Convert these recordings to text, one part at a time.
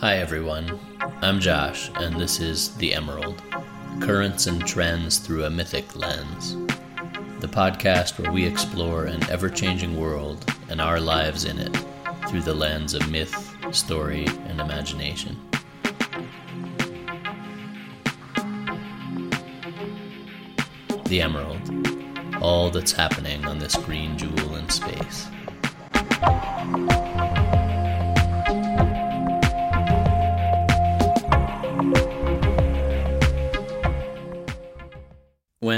Hi, everyone. I'm Josh, and this is The Emerald Currents and Trends Through a Mythic Lens. The podcast where we explore an ever changing world and our lives in it through the lens of myth, story, and imagination. The Emerald. All that's happening on this green jewel in space.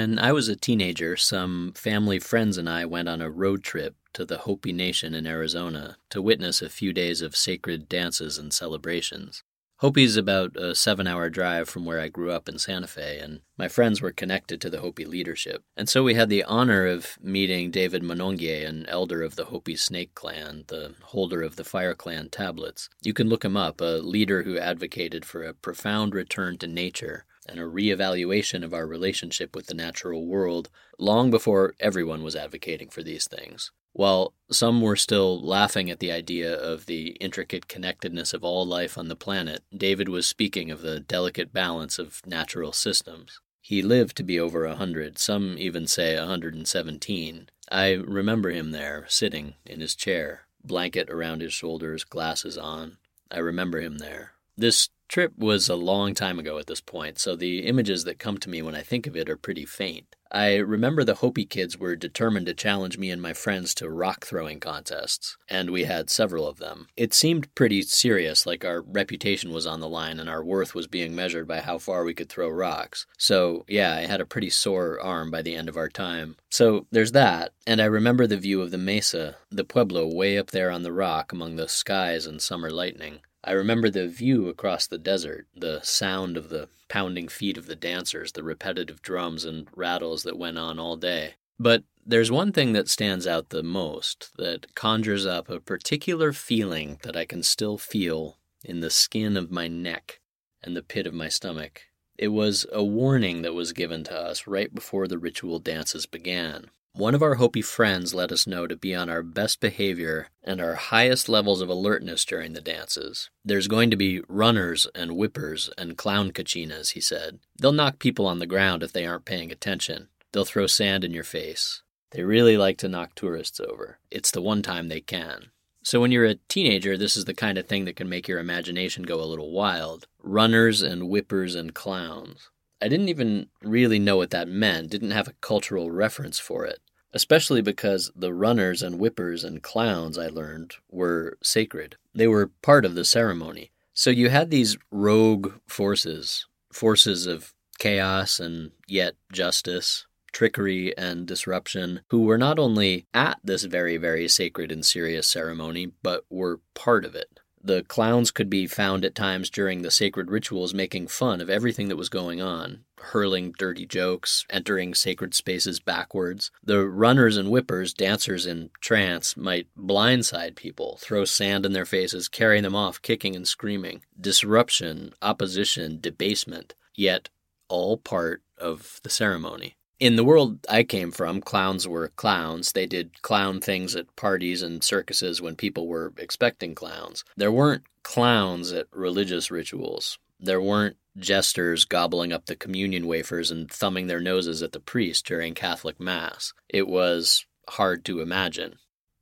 When I was a teenager, some family friends and I went on a road trip to the Hopi Nation in Arizona to witness a few days of sacred dances and celebrations. Hopi's about a seven hour drive from where I grew up in Santa Fe, and my friends were connected to the Hopi leadership. And so we had the honor of meeting David Monongye, an elder of the Hopi Snake Clan, the holder of the Fire Clan tablets. You can look him up, a leader who advocated for a profound return to nature and a reevaluation of our relationship with the natural world long before everyone was advocating for these things. While some were still laughing at the idea of the intricate connectedness of all life on the planet, David was speaking of the delicate balance of natural systems. He lived to be over a hundred, some even say a hundred and seventeen. I remember him there, sitting in his chair, blanket around his shoulders, glasses on. I remember him there. This trip was a long time ago at this point, so the images that come to me when I think of it are pretty faint. I remember the Hopi kids were determined to challenge me and my friends to rock throwing contests, and we had several of them. It seemed pretty serious, like our reputation was on the line and our worth was being measured by how far we could throw rocks. So, yeah, I had a pretty sore arm by the end of our time. So, there's that, and I remember the view of the mesa, the pueblo way up there on the rock among the skies and summer lightning. I remember the view across the desert, the sound of the pounding feet of the dancers, the repetitive drums and rattles that went on all day. But there's one thing that stands out the most that conjures up a particular feeling that I can still feel in the skin of my neck and the pit of my stomach. It was a warning that was given to us right before the ritual dances began. One of our Hopi friends let us know to be on our best behavior and our highest levels of alertness during the dances. There's going to be runners and whippers and clown kachinas, he said. They'll knock people on the ground if they aren't paying attention. They'll throw sand in your face. They really like to knock tourists over. It's the one time they can. So, when you're a teenager, this is the kind of thing that can make your imagination go a little wild. Runners and whippers and clowns. I didn't even really know what that meant, didn't have a cultural reference for it, especially because the runners and whippers and clowns, I learned, were sacred. They were part of the ceremony. So you had these rogue forces, forces of chaos and yet justice, trickery and disruption, who were not only at this very, very sacred and serious ceremony, but were part of it. The clowns could be found at times during the sacred rituals making fun of everything that was going on, hurling dirty jokes, entering sacred spaces backwards. The runners and whippers, dancers in trance, might blindside people, throw sand in their faces, carry them off, kicking and screaming. Disruption, opposition, debasement, yet all part of the ceremony in the world I came from, clowns were clowns. They did clown things at parties and circuses when people were expecting clowns. There weren't clowns at religious rituals. There weren't jesters gobbling up the communion wafers and thumbing their noses at the priest during Catholic Mass. It was hard to imagine.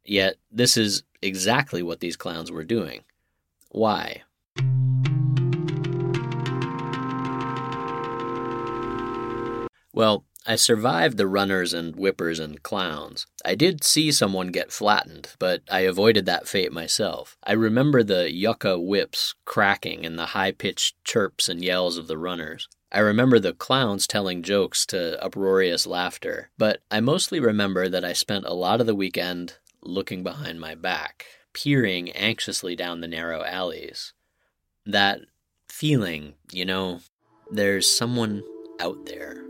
Yet, this is exactly what these clowns were doing. Why? Well, I survived the runners and whippers and clowns. I did see someone get flattened, but I avoided that fate myself. I remember the yucca whips cracking and the high pitched chirps and yells of the runners. I remember the clowns telling jokes to uproarious laughter, but I mostly remember that I spent a lot of the weekend looking behind my back, peering anxiously down the narrow alleys. That feeling, you know, there's someone out there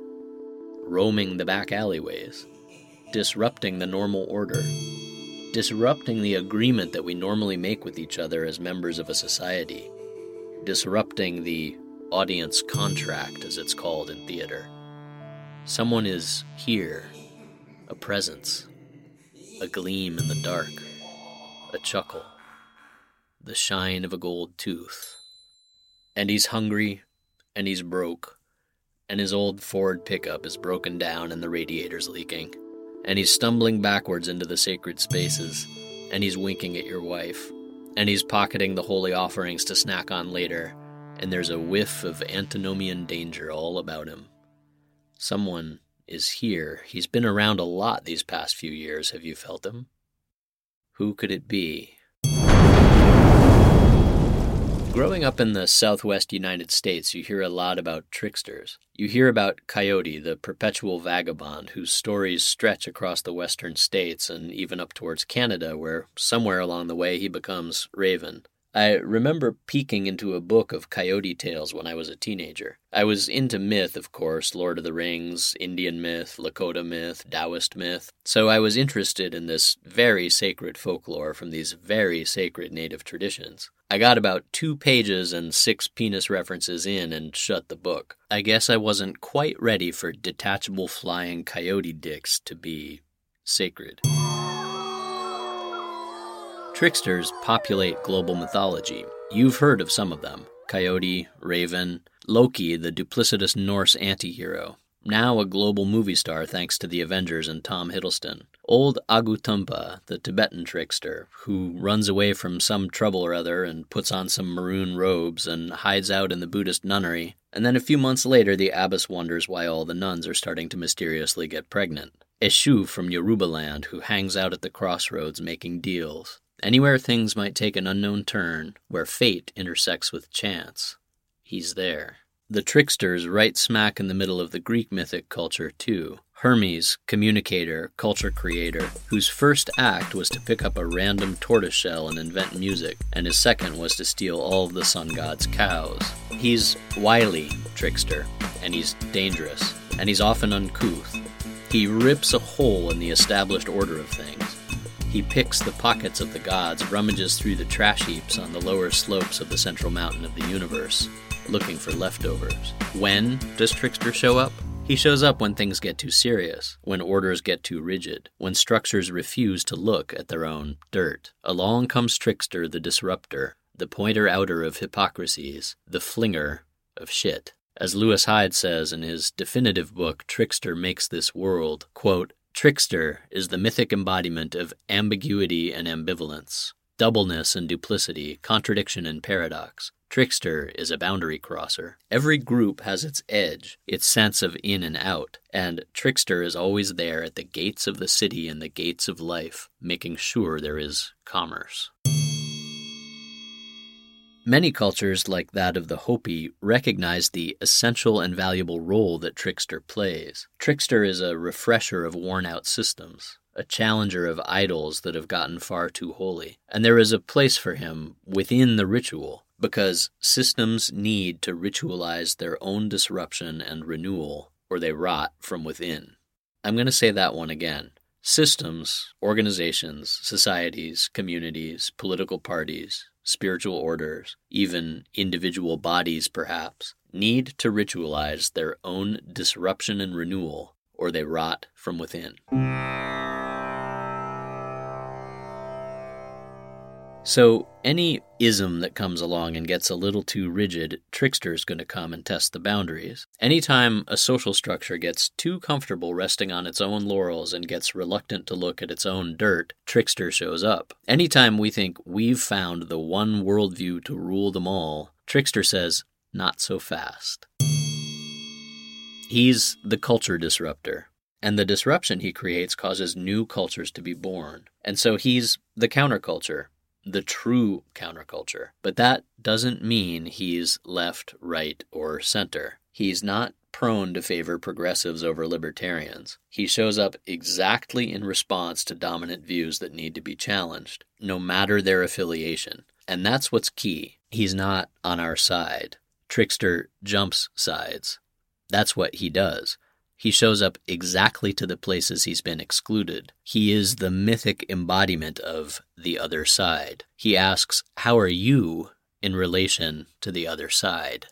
roaming the back alleyways, disrupting the normal order, disrupting the agreement that we normally make with each other as members of a society, disrupting the audience contract, as it's called in theater. Someone is here, a presence, a gleam in the dark, a chuckle, the shine of a gold tooth, and he's hungry, and he's broke, and his old Ford pickup is broken down and the radiator's leaking, and he's stumbling backwards into the sacred spaces, and he's winking at your wife, and he's pocketing the holy offerings to snack on later, and there's a whiff of antinomian danger all about him. Someone is here. He's been around a lot these past few years. Have you felt him? Who could it be? Growing up in the southwest United States, you hear a lot about tricksters. You hear about Coyote, the perpetual vagabond, whose stories stretch across the western states and even up towards Canada, where somewhere along the way he becomes Raven. I remember peeking into a book of coyote tales when I was a teenager. I was into myth, of course Lord of the Rings, Indian myth, Lakota myth, Taoist myth. So I was interested in this very sacred folklore from these very sacred native traditions. I got about two pages and six penis references in and shut the book. I guess I wasn't quite ready for detachable flying coyote dicks to be sacred. Tricksters populate global mythology. You've heard of some of them Coyote, Raven, Loki, the duplicitous Norse antihero, now a global movie star thanks to the Avengers and Tom Hiddleston. Old Agutumpa, the Tibetan trickster, who runs away from some trouble or other and puts on some maroon robes and hides out in the Buddhist nunnery, and then a few months later the abbess wonders why all the nuns are starting to mysteriously get pregnant. Eshu from Yorubaland, who hangs out at the crossroads making deals. Anywhere things might take an unknown turn, where fate intersects with chance, he's there. The trickster's right smack in the middle of the Greek mythic culture, too. Hermes, communicator, culture creator, whose first act was to pick up a random tortoiseshell and invent music, and his second was to steal all of the sun god's cows. He's wily, trickster, and he's dangerous, and he's often uncouth. He rips a hole in the established order of things he picks the pockets of the gods, rummages through the trash heaps on the lower slopes of the central mountain of the universe, looking for leftovers. When does Trickster show up? He shows up when things get too serious, when orders get too rigid, when structures refuse to look at their own dirt. Along comes Trickster the disruptor, the pointer outer of hypocrisies, the flinger of shit. As Lewis Hyde says in his definitive book, Trickster Makes This World, quote, Trickster is the mythic embodiment of ambiguity and ambivalence, doubleness and duplicity, contradiction and paradox. Trickster is a boundary crosser. Every group has its edge, its sense of in and out, and Trickster is always there at the gates of the city and the gates of life, making sure there is commerce. Many cultures, like that of the Hopi, recognize the essential and valuable role that Trickster plays. Trickster is a refresher of worn out systems, a challenger of idols that have gotten far too holy. And there is a place for him within the ritual, because systems need to ritualize their own disruption and renewal, or they rot from within. I'm going to say that one again. Systems, organizations, societies, communities, political parties, spiritual orders, even individual bodies perhaps, need to ritualize their own disruption and renewal, or they rot from within. So, any ism that comes along and gets a little too rigid, Trickster's going to come and test the boundaries. Anytime a social structure gets too comfortable resting on its own laurels and gets reluctant to look at its own dirt, Trickster shows up. Anytime we think we've found the one worldview to rule them all, Trickster says, not so fast. He's the culture disruptor. And the disruption he creates causes new cultures to be born. And so he's the counterculture the true counterculture. But that doesn't mean he's left, right, or center. He's not prone to favor progressives over libertarians. He shows up exactly in response to dominant views that need to be challenged, no matter their affiliation. And that's what's key. He's not on our side. Trickster jumps sides. That's what he does. He shows up exactly to the places he's been excluded. He is the mythic embodiment of the other side. He asks, How are you in relation to the other side?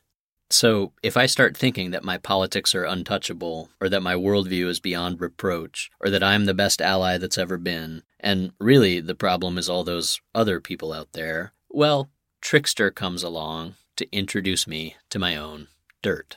So, if I start thinking that my politics are untouchable, or that my worldview is beyond reproach, or that I'm the best ally that's ever been, and really the problem is all those other people out there, well, Trickster comes along to introduce me to my own dirt.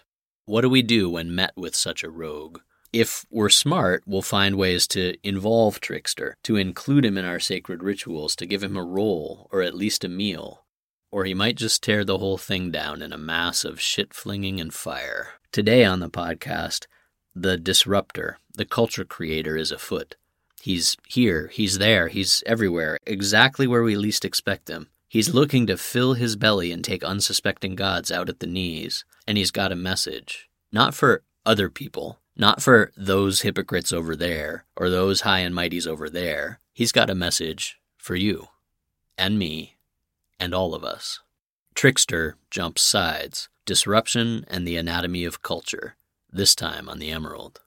What do we do when met with such a rogue? If we're smart, we'll find ways to involve Trickster, to include him in our sacred rituals, to give him a role or at least a meal. Or he might just tear the whole thing down in a mass of shit flinging and fire. Today on the podcast, the disruptor, the culture creator, is afoot. He's here, he's there, he's everywhere, exactly where we least expect him. He's looking to fill his belly and take unsuspecting gods out at the knees, and he's got a message. Not for other people, not for those hypocrites over there or those high and mighties over there. He's got a message for you and me and all of us. Trickster jumps sides, disruption and the anatomy of culture, this time on the Emerald.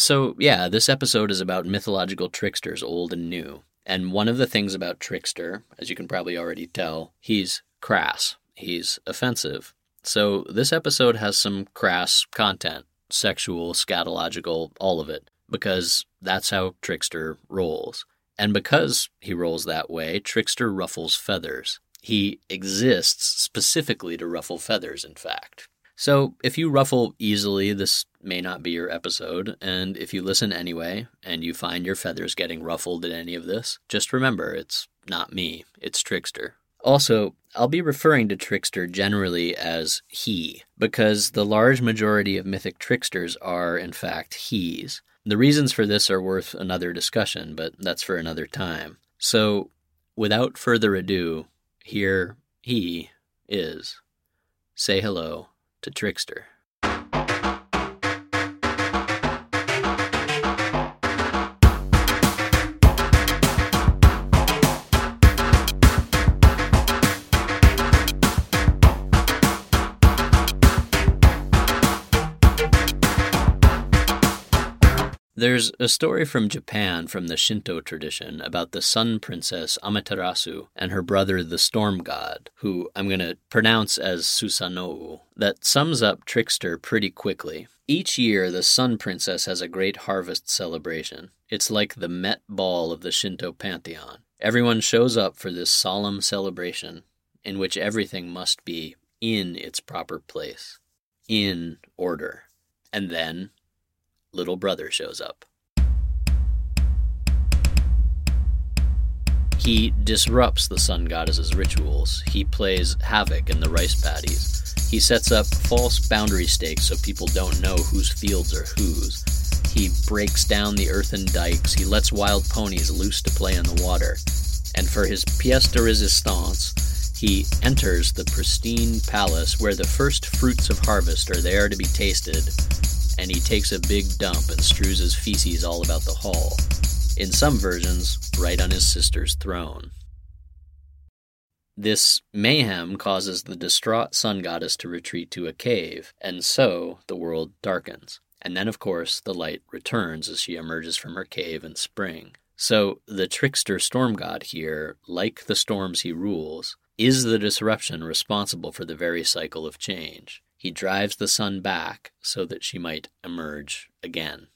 So, yeah, this episode is about mythological tricksters, old and new. And one of the things about Trickster, as you can probably already tell, he's crass, he's offensive. So, this episode has some crass content sexual, scatological, all of it, because that's how Trickster rolls. And because he rolls that way, Trickster ruffles feathers. He exists specifically to ruffle feathers, in fact. So, if you ruffle easily, this may not be your episode. And if you listen anyway and you find your feathers getting ruffled in any of this, just remember it's not me, it's Trickster. Also, I'll be referring to Trickster generally as he, because the large majority of mythic tricksters are, in fact, he's. The reasons for this are worth another discussion, but that's for another time. So, without further ado, here he is. Say hello to Trickster. There's a story from Japan from the Shinto tradition about the sun princess Amaterasu and her brother the storm god, who I'm going to pronounce as Susanoo, that sums up Trickster pretty quickly. Each year, the sun princess has a great harvest celebration. It's like the Met Ball of the Shinto pantheon. Everyone shows up for this solemn celebration in which everything must be in its proper place, in order. And then little brother shows up. He disrupts the sun goddess's rituals. He plays havoc in the rice paddies. He sets up false boundary stakes so people don't know whose fields are whose. He breaks down the earthen dikes. He lets wild ponies loose to play in the water. And for his pièce de résistance, he enters the pristine palace where the first fruits of harvest are there to be tasted and he takes a big dump and strews his feces all about the hall. In some versions, right on his sister's throne. This mayhem causes the distraught sun goddess to retreat to a cave, and so the world darkens. And then, of course, the light returns as she emerges from her cave in spring. So, the trickster storm god here, like the storms he rules, is the disruption responsible for the very cycle of change. He drives the sun back so that she might emerge again.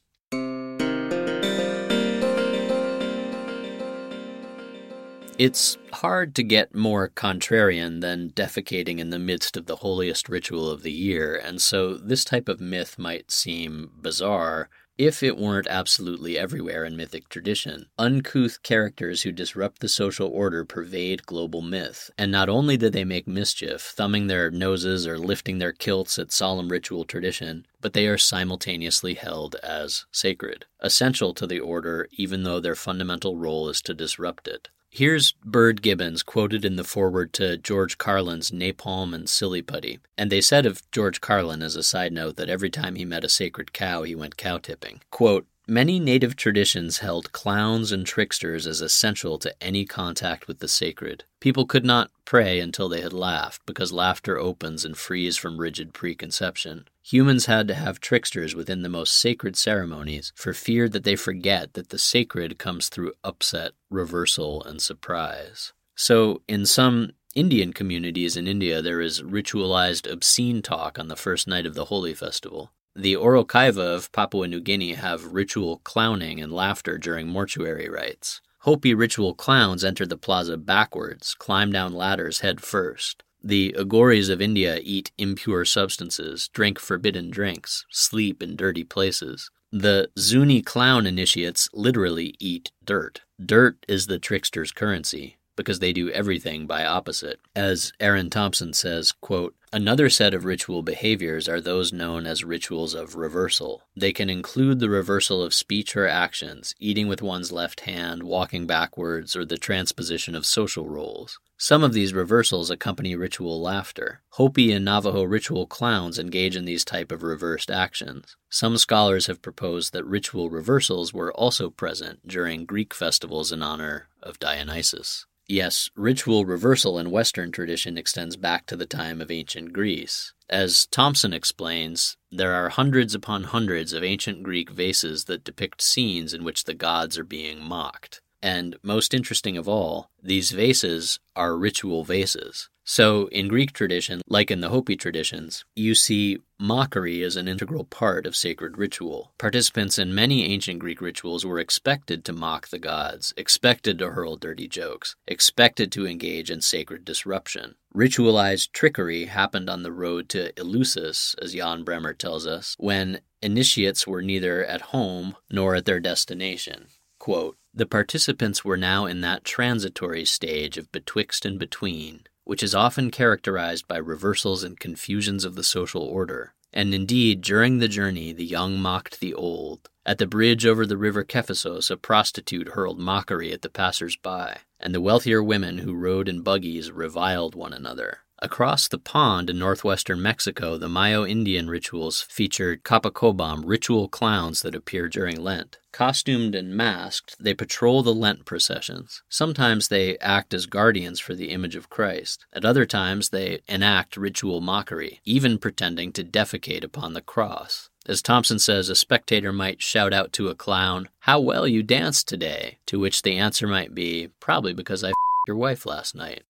It's hard to get more contrarian than defecating in the midst of the holiest ritual of the year, and so this type of myth might seem bizarre if it weren't absolutely everywhere in mythic tradition. Uncouth characters who disrupt the social order pervade global myth, and not only do they make mischief, thumbing their noses or lifting their kilts at solemn ritual tradition, but they are simultaneously held as sacred, essential to the order even though their fundamental role is to disrupt it. Here's Byrd Gibbens quoted in the foreword to George Carlin's Napalm and Silly Putty. And they said of George Carlin, as a side note, that every time he met a sacred cow, he went cow tipping. Quote, Many native traditions held clowns and tricksters as essential to any contact with the sacred. People could not pray until they had laughed, because laughter opens and frees from rigid preconception. Humans had to have tricksters within the most sacred ceremonies for fear that they forget that the sacred comes through upset, reversal, and surprise. So, in some Indian communities in India, there is ritualized obscene talk on the first night of the Holi festival. The Orokaiva of Papua New Guinea have ritual clowning and laughter during mortuary rites. Hopi ritual clowns enter the plaza backwards, climb down ladders head first. The Aghoris of India eat impure substances, drink forbidden drinks, sleep in dirty places. The Zuni clown initiates literally eat dirt. Dirt is the trickster's currency because they do everything by opposite. As Aaron Thompson says, quote, Another set of ritual behaviors are those known as rituals of reversal. They can include the reversal of speech or actions, eating with one's left hand, walking backwards, or the transposition of social roles. Some of these reversals accompany ritual laughter. Hopi and Navajo ritual clowns engage in these type of reversed actions. Some scholars have proposed that ritual reversals were also present during Greek festivals in honor of Dionysus. Yes, ritual reversal in Western tradition extends back to the time of ancient Greece. As Thompson explains, there are hundreds upon hundreds of ancient Greek vases that depict scenes in which the gods are being mocked. And most interesting of all, these vases are ritual vases. So, in Greek tradition, like in the Hopi traditions, you see mockery is an integral part of sacred ritual. Participants in many ancient Greek rituals were expected to mock the gods, expected to hurl dirty jokes, expected to engage in sacred disruption. Ritualized trickery happened on the road to Eleusis, as Jan Bremmer tells us, when initiates were neither at home nor at their destination. Quote, the participants were now in that transitory stage of betwixt and between, which is often characterized by reversals and confusions of the social order. And indeed, during the journey, the young mocked the old. At the bridge over the river Kephisos, a prostitute hurled mockery at the passers by, and the wealthier women who rode in buggies reviled one another. Across the pond in northwestern Mexico, the Mayo Indian rituals featured Chapakobam ritual clowns that appear during Lent. Costumed and masked, they patrol the Lent processions. Sometimes they act as guardians for the image of Christ. At other times, they enact ritual mockery, even pretending to defecate upon the cross. As Thompson says, a spectator might shout out to a clown, How well you danced today! To which the answer might be, Probably because I f your wife last night.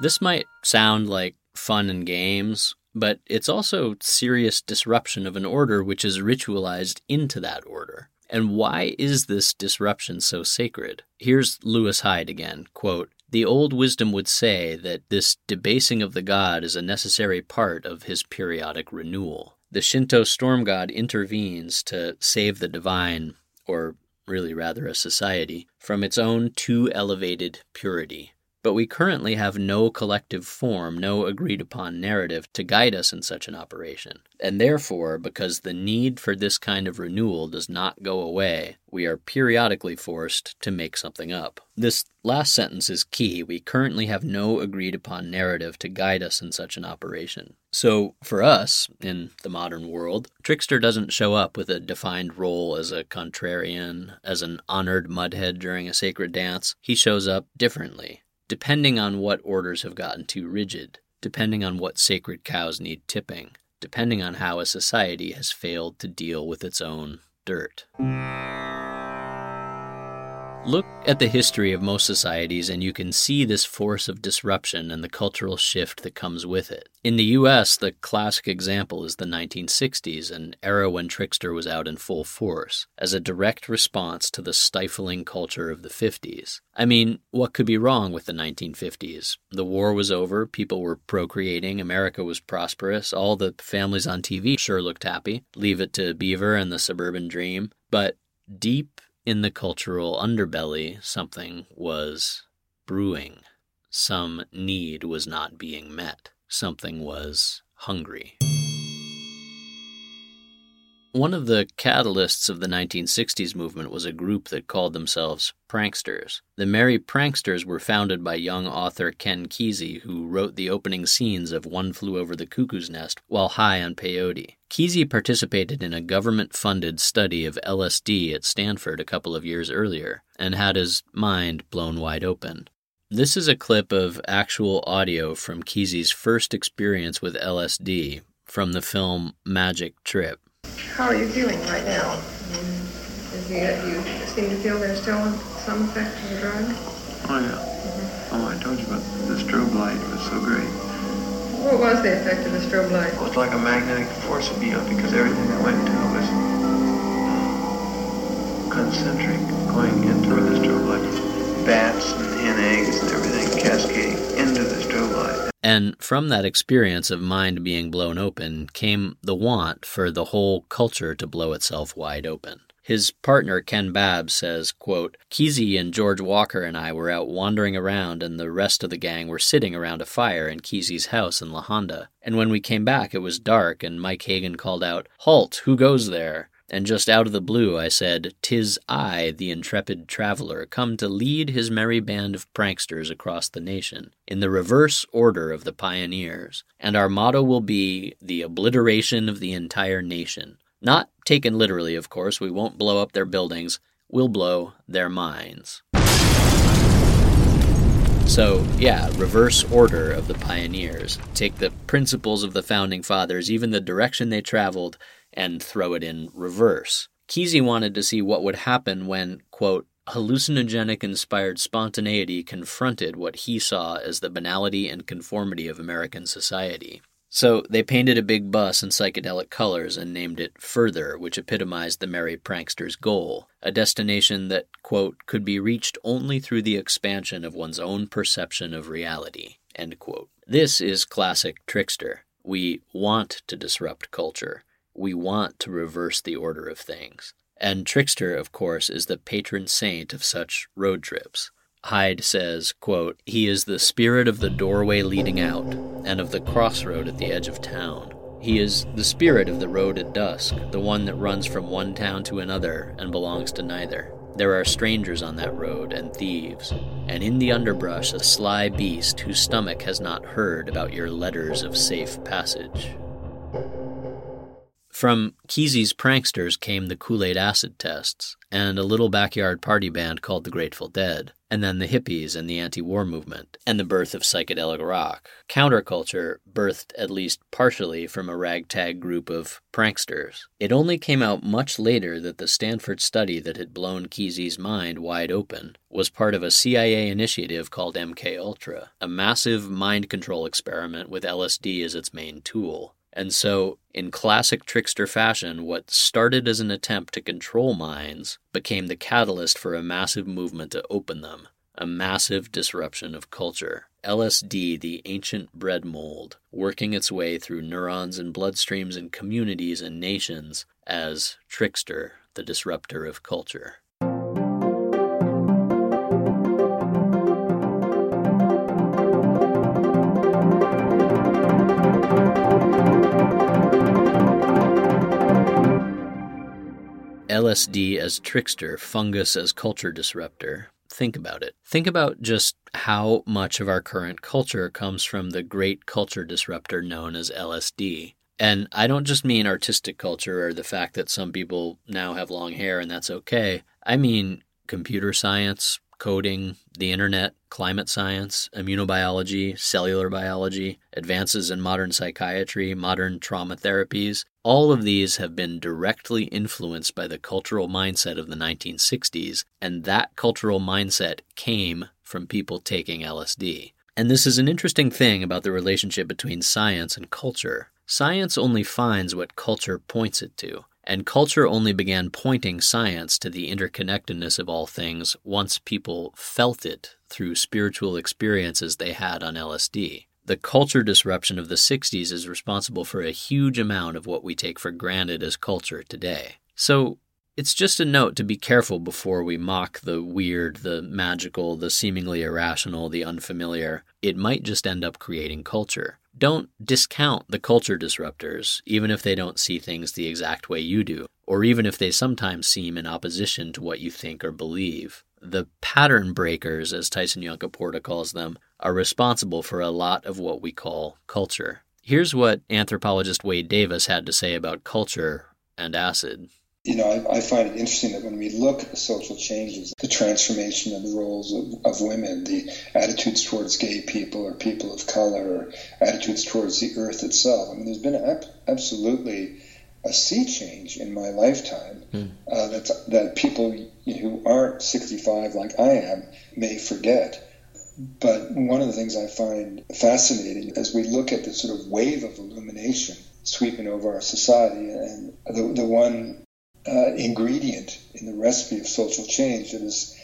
This might sound like fun and games, but it's also serious disruption of an order which is ritualized into that order. And why is this disruption so sacred? Here's Lewis Hyde again quote, The old wisdom would say that this debasing of the god is a necessary part of his periodic renewal. The Shinto storm god intervenes to save the divine, or really rather a society, from its own too elevated purity. But we currently have no collective form, no agreed upon narrative to guide us in such an operation. And therefore, because the need for this kind of renewal does not go away, we are periodically forced to make something up. This last sentence is key. We currently have no agreed upon narrative to guide us in such an operation. So, for us, in the modern world, Trickster doesn't show up with a defined role as a contrarian, as an honored mudhead during a sacred dance. He shows up differently depending on what orders have gotten too rigid, depending on what sacred cows need tipping, depending on how a society has failed to deal with its own dirt. Look at the history of most societies, and you can see this force of disruption and the cultural shift that comes with it. In the US, the classic example is the 1960s, an era when Trickster was out in full force, as a direct response to the stifling culture of the 50s. I mean, what could be wrong with the 1950s? The war was over, people were procreating, America was prosperous, all the families on TV sure looked happy. Leave it to Beaver and the Suburban Dream. But deep in the cultural underbelly, something was brewing. Some need was not being met. Something was hungry. One of the catalysts of the 1960s movement was a group that called themselves Pranksters. The Merry Pranksters were founded by young author Ken Kesey, who wrote the opening scenes of One Flew Over the Cuckoo's Nest while high on peyote. Kesey participated in a government funded study of LSD at Stanford a couple of years earlier and had his mind blown wide open. This is a clip of actual audio from Kesey's first experience with LSD from the film Magic Trip. How are you feeling right now? Is the, do you seem to feel there's still some effect of the drug? Oh, yeah. Mm-hmm. Oh, I told you about the strobe light. It was so great. What was the effect of the strobe light? It was like a magnetic force would be up because everything I went to was concentric going into the strobe light. Bats and hen eggs and everything cascading into the strobe light. And from that experience of mind being blown open came the want for the whole culture to blow itself wide open. His partner Ken Babbs says, quote, Kesey and George Walker and I were out wandering around and the rest of the gang were sitting around a fire in Kesey's house in La Honda. And when we came back it was dark and Mike Hagen called out, Halt, who goes there? And just out of the blue I said, "'Tis I, the intrepid traveler, come to lead his merry band of pranksters across the nation, in the reverse order of the pioneers, and our motto will be the obliteration of the entire nation. Not taken literally, of course, we won't blow up their buildings, we'll blow their minds. So, yeah, reverse order of the pioneers. Take the principles of the founding fathers, even the direction they traveled, and throw it in reverse. Kesey wanted to see what would happen when, quote, hallucinogenic inspired spontaneity confronted what he saw as the banality and conformity of American society. So they painted a big bus in psychedelic colors and named it Further, which epitomized the merry prankster's goal, a destination that, quote, could be reached only through the expansion of one's own perception of reality, end quote. This is classic trickster. We want to disrupt culture we want to reverse the order of things. And Trickster, of course, is the patron saint of such road trips. Hyde says, quote, He is the spirit of the doorway leading out, and of the crossroad at the edge of town. He is the spirit of the road at dusk, the one that runs from one town to another and belongs to neither. There are strangers on that road and thieves, and in the underbrush a sly beast whose stomach has not heard about your letters of safe passage. From Kesey's pranksters came the Kool Aid acid tests, and a little backyard party band called the Grateful Dead, and then the hippies and the anti war movement, and the birth of psychedelic rock. Counterculture birthed at least partially from a ragtag group of pranksters. It only came out much later that the Stanford study that had blown Kesey's mind wide open was part of a CIA initiative called MK Ultra, a massive mind control experiment with LSD as its main tool. And so, in classic trickster fashion, what started as an attempt to control minds became the catalyst for a massive movement to open them, a massive disruption of culture. LSD, the ancient bread mold, working its way through neurons and bloodstreams and communities and nations as trickster, the disruptor of culture. LSD as trickster, fungus as culture disruptor. Think about it. Think about just how much of our current culture comes from the great culture disruptor known as LSD. And I don't just mean artistic culture or the fact that some people now have long hair and that's okay. I mean computer science, coding, the internet, climate science, immunobiology, cellular biology, advances in modern psychiatry, modern trauma therapies, all of these have been directly influenced by the cultural mindset of the 1960s, and that cultural mindset came from people taking LSD. And this is an interesting thing about the relationship between science and culture. Science only finds what culture points it to. And culture only began pointing science to the interconnectedness of all things once people felt it through spiritual experiences they had on LSD. The culture disruption of the 60s is responsible for a huge amount of what we take for granted as culture today. So, it's just a note to be careful before we mock the weird, the magical, the seemingly irrational, the unfamiliar. It might just end up creating culture. Don't discount the culture disruptors, even if they don't see things the exact way you do, or even if they sometimes seem in opposition to what you think or believe. The pattern breakers, as Tyson Yunkaporta calls them, are responsible for a lot of what we call culture. Here's what anthropologist Wade Davis had to say about culture and acid you know, I, I, find it interesting that when we look at the social changes, the transformation of the roles of, of, women, the attitudes towards gay people or people of color, or attitudes towards the earth itself. I mean, there's been a, absolutely a sea change in my lifetime mm. uh, that that people who aren't 65 like I am may forget. But one of the things I find fascinating as we look at the sort of wave of illumination sweeping over our society, and the, the one uh, ingredient in the recipe of social change that is,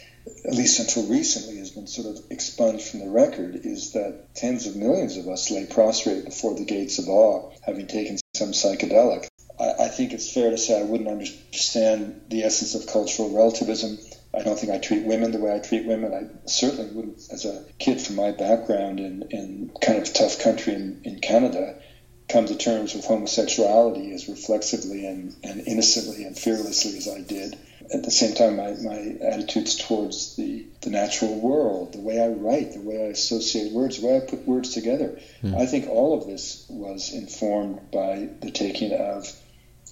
at least until recently, has been sort of expunged from the record is that tens of millions of us lay prostrate before the gates of awe, having taken some psychedelic. I, I think it's fair to say I wouldn't understand the essence of cultural relativism. I don't think I treat women the way I treat women. I certainly wouldn't, as a kid from my background in, in kind of tough country in, in Canada, come to terms with homosexuality as reflexively and, and innocently and fearlessly as I did. At the same time, my, my attitudes towards the, the natural world, the way I write, the way I associate words, the way I put words together, mm. I think all of this was informed by the taking of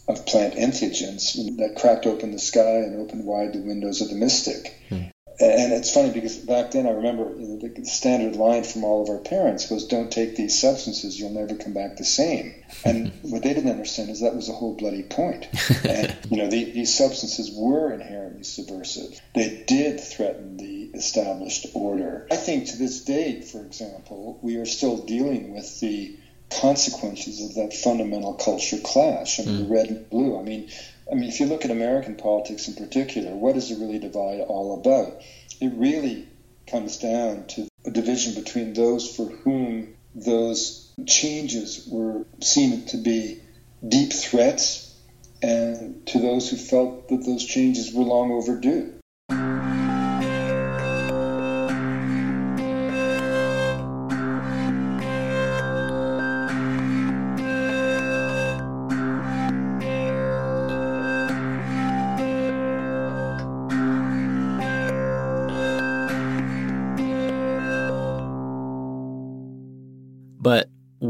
of plant entheogens that cracked open the sky and opened wide the windows of the mystic. Mm. And it's funny because back then I remember the standard line from all of our parents was, "Don't take these substances; you'll never come back the same." And what they didn't understand is that was the whole bloody point. And you know, the, these substances were inherently subversive. They did threaten the established order. I think to this day, for example, we are still dealing with the consequences of that fundamental culture clash. I mean, mm. the red and blue. I mean, I mean, if you look at American politics in particular, what is the really divide all about? It really comes down to a division between those for whom those changes were seen to be deep threats and to those who felt that those changes were long overdue.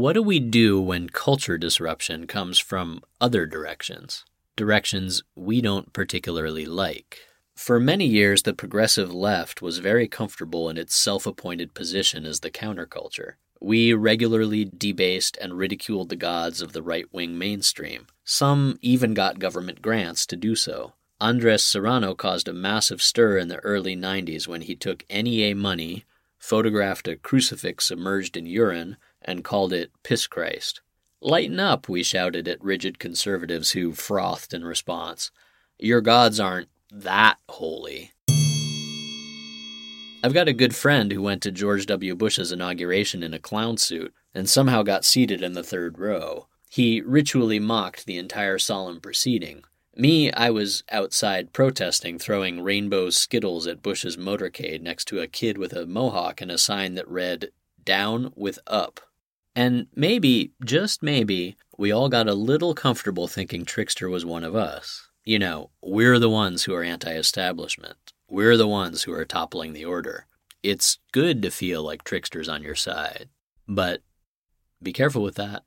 What do we do when culture disruption comes from other directions? Directions we don't particularly like. For many years, the progressive left was very comfortable in its self appointed position as the counterculture. We regularly debased and ridiculed the gods of the right wing mainstream. Some even got government grants to do so. Andres Serrano caused a massive stir in the early 90s when he took NEA money, photographed a crucifix submerged in urine, and called it Piss Christ. Lighten up, we shouted at rigid conservatives who frothed in response. Your gods aren't that holy. I've got a good friend who went to George W. Bush's inauguration in a clown suit and somehow got seated in the third row. He ritually mocked the entire solemn proceeding. Me, I was outside protesting, throwing rainbow skittles at Bush's motorcade next to a kid with a mohawk and a sign that read, Down with Up. And maybe, just maybe, we all got a little comfortable thinking Trickster was one of us. You know, we're the ones who are anti establishment. We're the ones who are toppling the order. It's good to feel like Trickster's on your side. But be careful with that.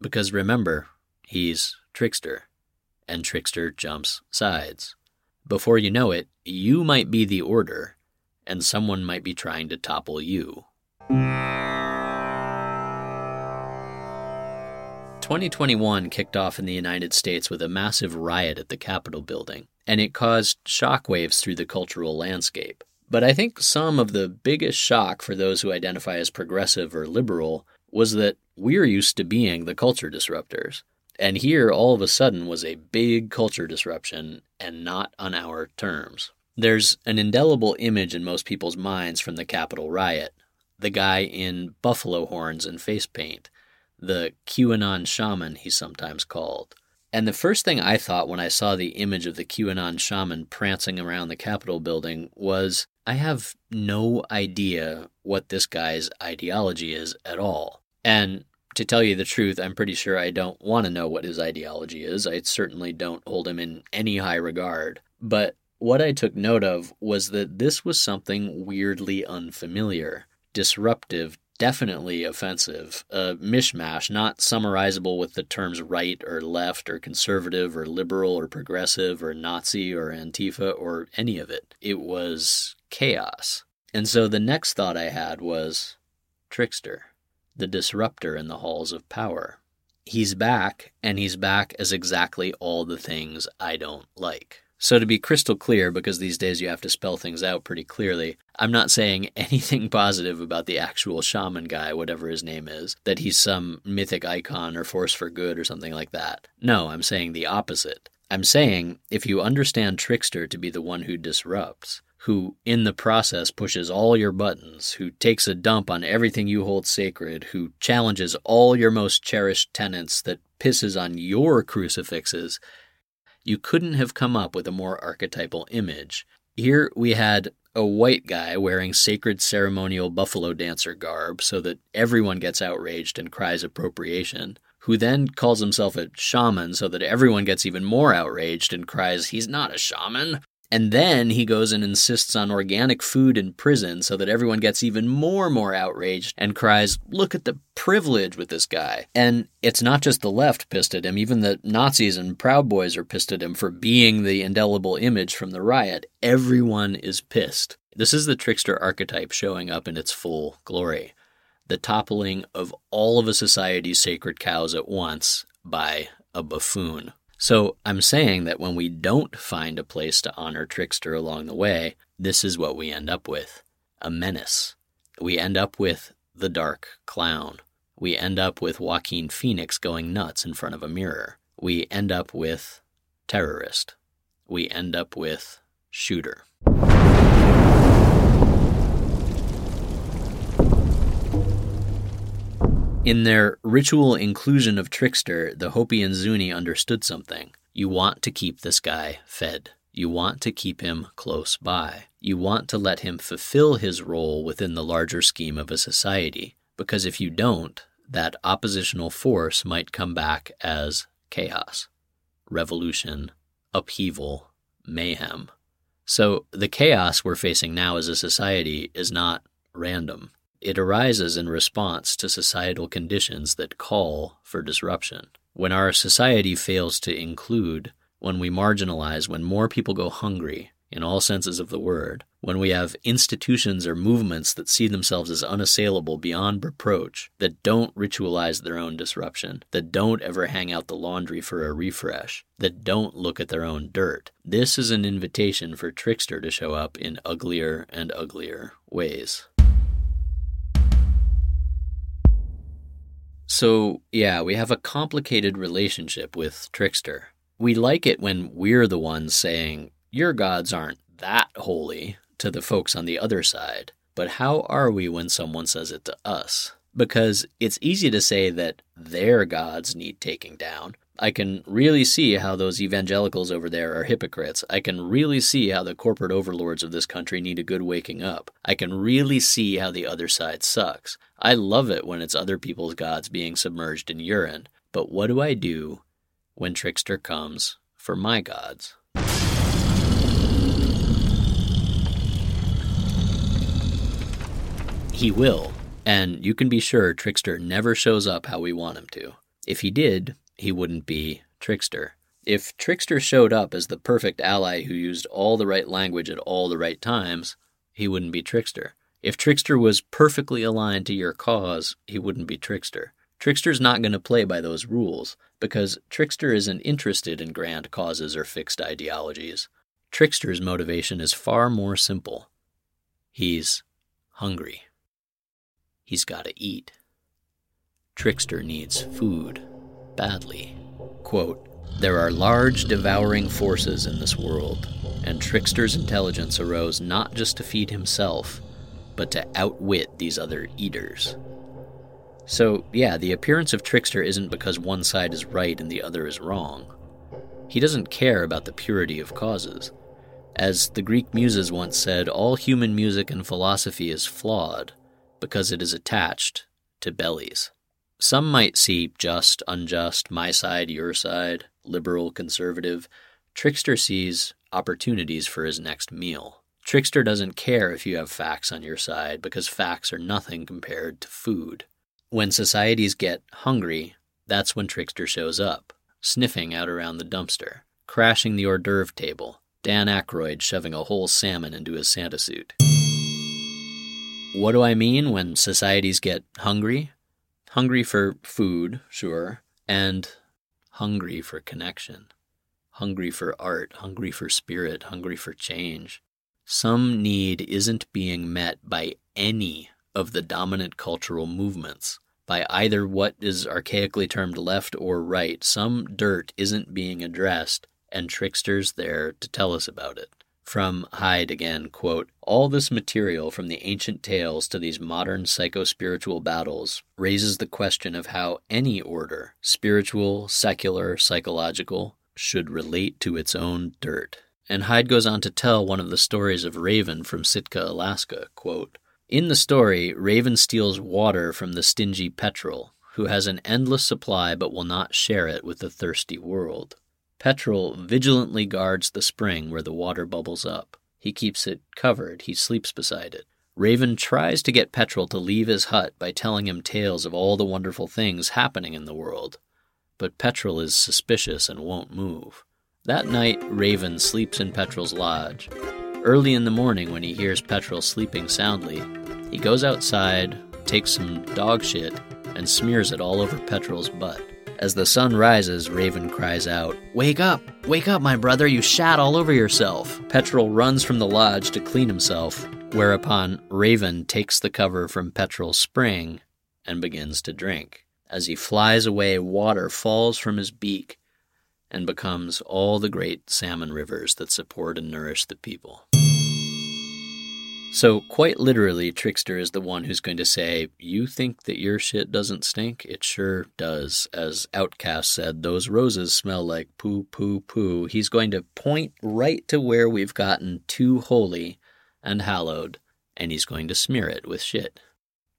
Because remember, he's Trickster. And Trickster jumps sides. Before you know it, you might be the order, and someone might be trying to topple you. 2021 kicked off in the United States with a massive riot at the Capitol building, and it caused shockwaves through the cultural landscape. But I think some of the biggest shock for those who identify as progressive or liberal was that we're used to being the culture disruptors. And here, all of a sudden, was a big culture disruption and not on our terms. There's an indelible image in most people's minds from the Capitol riot the guy in buffalo horns and face paint the QAnon shaman, he's sometimes called. And the first thing I thought when I saw the image of the QAnon shaman prancing around the Capitol building was I have no idea what this guy's ideology is at all. And to tell you the truth, I'm pretty sure I don't want to know what his ideology is. I certainly don't hold him in any high regard. But what I took note of was that this was something weirdly unfamiliar, disruptive, definitely offensive, a mishmash not summarizable with the terms right or left or conservative or liberal or progressive or Nazi or Antifa or any of it. It was chaos. And so the next thought I had was trickster, the disruptor in the halls of power. He's back, and he's back as exactly all the things I don't like. So, to be crystal clear, because these days you have to spell things out pretty clearly, I'm not saying anything positive about the actual shaman guy, whatever his name is, that he's some mythic icon or force for good or something like that. No, I'm saying the opposite. I'm saying if you understand Trickster to be the one who disrupts, who in the process pushes all your buttons, who takes a dump on everything you hold sacred, who challenges all your most cherished tenets, that pisses on your crucifixes, you couldn't have come up with a more archetypal image. Here we had a white guy wearing sacred ceremonial buffalo dancer garb so that everyone gets outraged and cries appropriation, who then calls himself a shaman so that everyone gets even more outraged and cries, He's not a shaman. And then he goes and insists on organic food in prison so that everyone gets even more and more outraged and cries, Look at the privilege with this guy. And it's not just the left pissed at him, even the Nazis and Proud Boys are pissed at him for being the indelible image from the riot. Everyone is pissed. This is the trickster archetype showing up in its full glory. The toppling of all of a society's sacred cows at once by a buffoon. So I'm saying that when we don't find a place to honor Trickster along the way, this is what we end up with a menace. We end up with the dark clown. We end up with Joaquin Phoenix going nuts in front of a mirror. We end up with terrorist. We end up with shooter. In their ritual inclusion of Trickster, the Hopi and Zuni understood something. You want to keep this guy fed. You want to keep him close by. You want to let him fulfill his role within the larger scheme of a society. Because if you don't, that oppositional force might come back as chaos, revolution, upheaval, mayhem. So the chaos we're facing now as a society is not random. It arises in response to societal conditions that call for disruption. When our society fails to include, when we marginalize, when more people go hungry, in all senses of the word, when we have institutions or movements that see themselves as unassailable beyond reproach, that don't ritualize their own disruption, that don't ever hang out the laundry for a refresh, that don't look at their own dirt, this is an invitation for Trickster to show up in uglier and uglier ways. So, yeah, we have a complicated relationship with Trickster. We like it when we're the ones saying, Your gods aren't that holy to the folks on the other side. But how are we when someone says it to us? Because it's easy to say that their gods need taking down, I can really see how those evangelicals over there are hypocrites. I can really see how the corporate overlords of this country need a good waking up. I can really see how the other side sucks. I love it when it's other people's gods being submerged in urine. But what do I do when Trickster comes for my gods? He will, and you can be sure Trickster never shows up how we want him to. If he did, he wouldn't be Trickster. If Trickster showed up as the perfect ally who used all the right language at all the right times, he wouldn't be Trickster. If Trickster was perfectly aligned to your cause, he wouldn't be Trickster. Trickster's not going to play by those rules, because Trickster isn't interested in grand causes or fixed ideologies. Trickster's motivation is far more simple. He's hungry. He's got to eat. Trickster needs food badly. Quote, there are large devouring forces in this world, and Trickster's intelligence arose not just to feed himself, but to outwit these other eaters. So, yeah, the appearance of Trickster isn't because one side is right and the other is wrong. He doesn't care about the purity of causes. As the Greek muses once said, all human music and philosophy is flawed because it is attached to bellies. Some might see just, unjust, my side, your side, liberal, conservative. Trickster sees opportunities for his next meal. Trickster doesn't care if you have facts on your side because facts are nothing compared to food. When societies get hungry, that's when Trickster shows up, sniffing out around the dumpster, crashing the hors d'oeuvre table, Dan Aykroyd shoving a whole salmon into his Santa suit. What do I mean when societies get hungry? Hungry for food, sure, and hungry for connection. Hungry for art, hungry for spirit, hungry for change. Some need isn't being met by any of the dominant cultural movements, by either what is archaically termed left or right. Some dirt isn't being addressed, and Trickster's there to tell us about it. From Hyde again, quote, All this material from the ancient tales to these modern psycho-spiritual battles raises the question of how any order, spiritual, secular, psychological, should relate to its own dirt. And Hyde goes on to tell one of the stories of Raven from Sitka, Alaska, quote, In the story, Raven steals water from the stingy petrel, who has an endless supply but will not share it with the thirsty world. Petrel vigilantly guards the spring where the water bubbles up. He keeps it covered, he sleeps beside it. Raven tries to get Petrel to leave his hut by telling him tales of all the wonderful things happening in the world. But Petrel is suspicious and won't move. That night, Raven sleeps in Petrel's lodge. Early in the morning, when he hears Petrel sleeping soundly, he goes outside, takes some dog shit, and smears it all over Petrel's butt. As the sun rises, Raven cries out, Wake up! Wake up, my brother! You shat all over yourself! Petrel runs from the lodge to clean himself, whereupon Raven takes the cover from Petrel's spring and begins to drink. As he flies away, water falls from his beak and becomes all the great salmon rivers that support and nourish the people. So, quite literally, Trickster is the one who's going to say, You think that your shit doesn't stink? It sure does. As OutKast said, those roses smell like poo, poo, poo. He's going to point right to where we've gotten too holy and hallowed, and he's going to smear it with shit.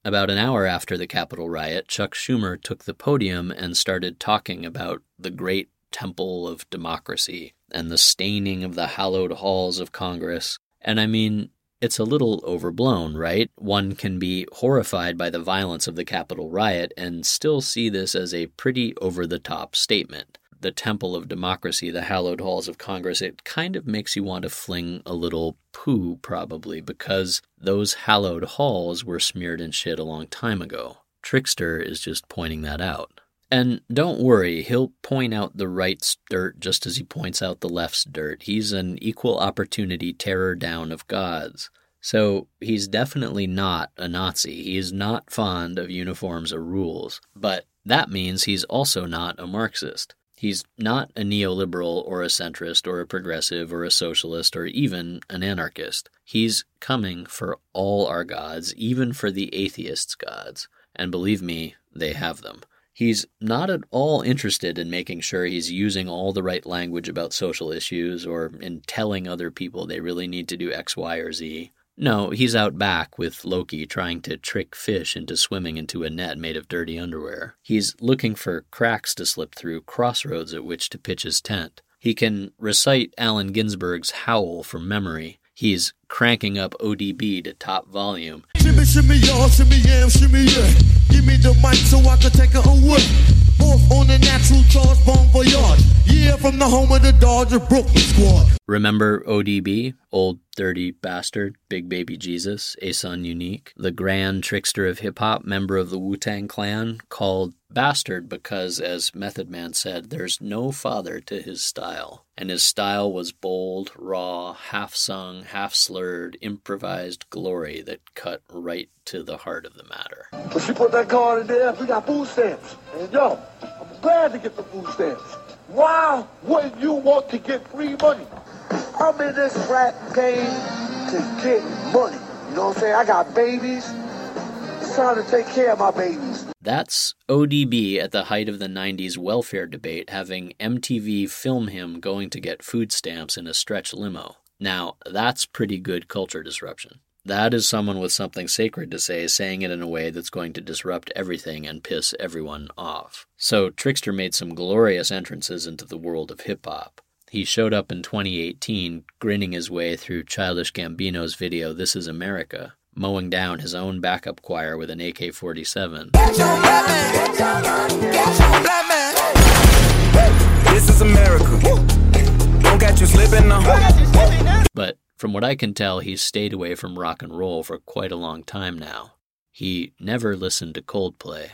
About an hour after the Capitol riot, Chuck Schumer took the podium and started talking about the great temple of democracy and the staining of the hallowed halls of Congress. And I mean, it's a little overblown, right? One can be horrified by the violence of the Capitol riot and still see this as a pretty over the top statement. The temple of democracy, the hallowed halls of Congress, it kind of makes you want to fling a little poo, probably, because those hallowed halls were smeared in shit a long time ago. Trickster is just pointing that out. And don't worry, he'll point out the right's dirt just as he points out the left's dirt. He's an equal opportunity terror down of gods. So he's definitely not a Nazi. He is not fond of uniforms or rules. But that means he's also not a Marxist. He's not a neoliberal or a centrist or a progressive or a socialist or even an anarchist. He's coming for all our gods, even for the atheists' gods. And believe me, they have them. He's not at all interested in making sure he's using all the right language about social issues or in telling other people they really need to do X, Y, or Z. No, he's out back with Loki trying to trick fish into swimming into a net made of dirty underwear. He's looking for cracks to slip through, crossroads at which to pitch his tent. He can recite Allen Ginsberg's Howl from memory. He's cranking up ODB to top volume. Shimmy, shimmy, y'all, shimmy, yam, shimmy, yeah. Give me the mic so I can take it away. Off on the natural charge, bon voyage. Yeah, from the home of the Dodger Brooklyn squad. Remember ODB? Old Dirty Bastard, Big Baby Jesus, Ason Unique, the grand trickster of hip hop, member of the Wu Tang Clan, called Bastard because, as Method Man said, there's no father to his style. And his style was bold, raw, half sung, half slurred, improvised glory that cut right to the heart of the matter. But she put that card in there, we got food stamps. And yo, I'm glad to get the food stamps. Why wouldn't you want to get free money? I'm in this rap game to get money. You know what I'm saying? I got babies. It's time to take care of my babies. That's ODB at the height of the 90s welfare debate, having MTV film him going to get food stamps in a stretch limo. Now, that's pretty good culture disruption. That is someone with something sacred to say, saying it in a way that's going to disrupt everything and piss everyone off. So Trickster made some glorious entrances into the world of hip hop. He showed up in 2018, grinning his way through Childish Gambino's video This Is America, mowing down his own backup choir with an AK 47. This is America. Don't get you slipping now. But from what I can tell, he's stayed away from rock and roll for quite a long time now. He never listened to Coldplay,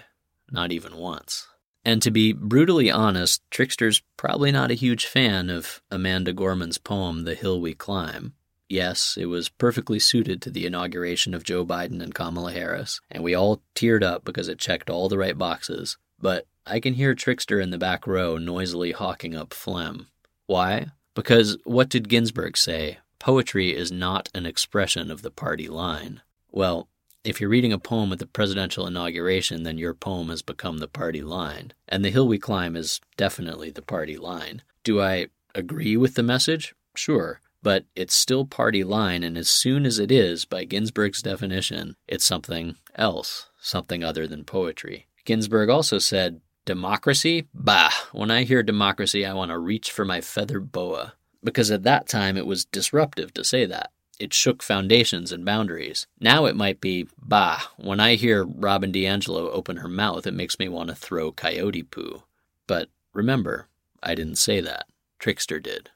not even once. And to be brutally honest, Trickster's probably not a huge fan of Amanda Gorman's poem, The Hill We Climb. Yes, it was perfectly suited to the inauguration of Joe Biden and Kamala Harris, and we all teared up because it checked all the right boxes. But I can hear Trickster in the back row noisily hawking up phlegm. Why? Because what did Ginsberg say? Poetry is not an expression of the party line. Well, if you're reading a poem at the presidential inauguration, then your poem has become the party line. And The Hill We Climb is definitely the party line. Do I agree with the message? Sure. But it's still party line, and as soon as it is, by Ginsberg's definition, it's something else, something other than poetry. Ginsberg also said, Democracy? Bah! When I hear democracy, I want to reach for my feather boa because at that time it was disruptive to say that. It shook foundations and boundaries. Now it might be, bah, when I hear Robin DiAngelo open her mouth, it makes me want to throw coyote poo. But remember, I didn't say that. Trickster did.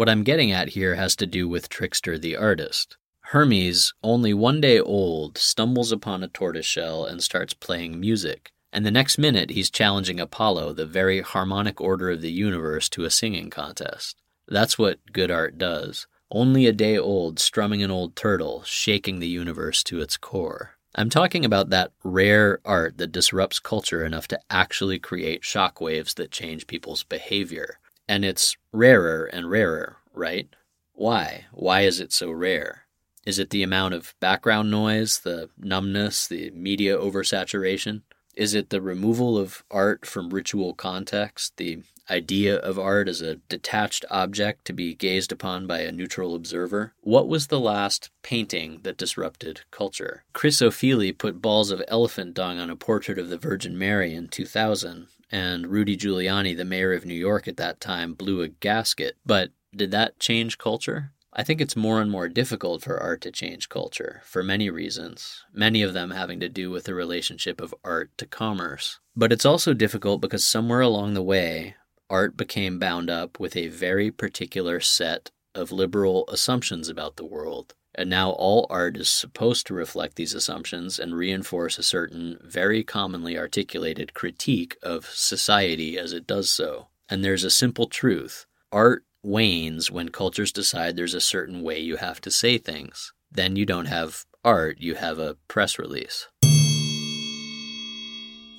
What I'm getting at here has to do with Trickster the artist. Hermes, only one day old, stumbles upon a tortoiseshell and starts playing music, and the next minute he's challenging Apollo, the very harmonic order of the universe, to a singing contest. That's what good art does. Only a day old, strumming an old turtle, shaking the universe to its core. I'm talking about that rare art that disrupts culture enough to actually create shockwaves that change people's behavior. And it's rarer and rarer, right? Why? Why is it so rare? Is it the amount of background noise, the numbness, the media oversaturation? Is it the removal of art from ritual context, the idea of art as a detached object to be gazed upon by a neutral observer? What was the last painting that disrupted culture? Chris Ofili put balls of elephant dung on a portrait of the Virgin Mary in 2000, and Rudy Giuliani, the mayor of New York at that time, blew a gasket. But did that change culture? I think it's more and more difficult for art to change culture for many reasons, many of them having to do with the relationship of art to commerce. But it's also difficult because somewhere along the way, art became bound up with a very particular set of liberal assumptions about the world and now all art is supposed to reflect these assumptions and reinforce a certain very commonly articulated critique of society as it does so. And there's a simple truth art wanes when cultures decide there's a certain way you have to say things. Then you don't have art, you have a press release.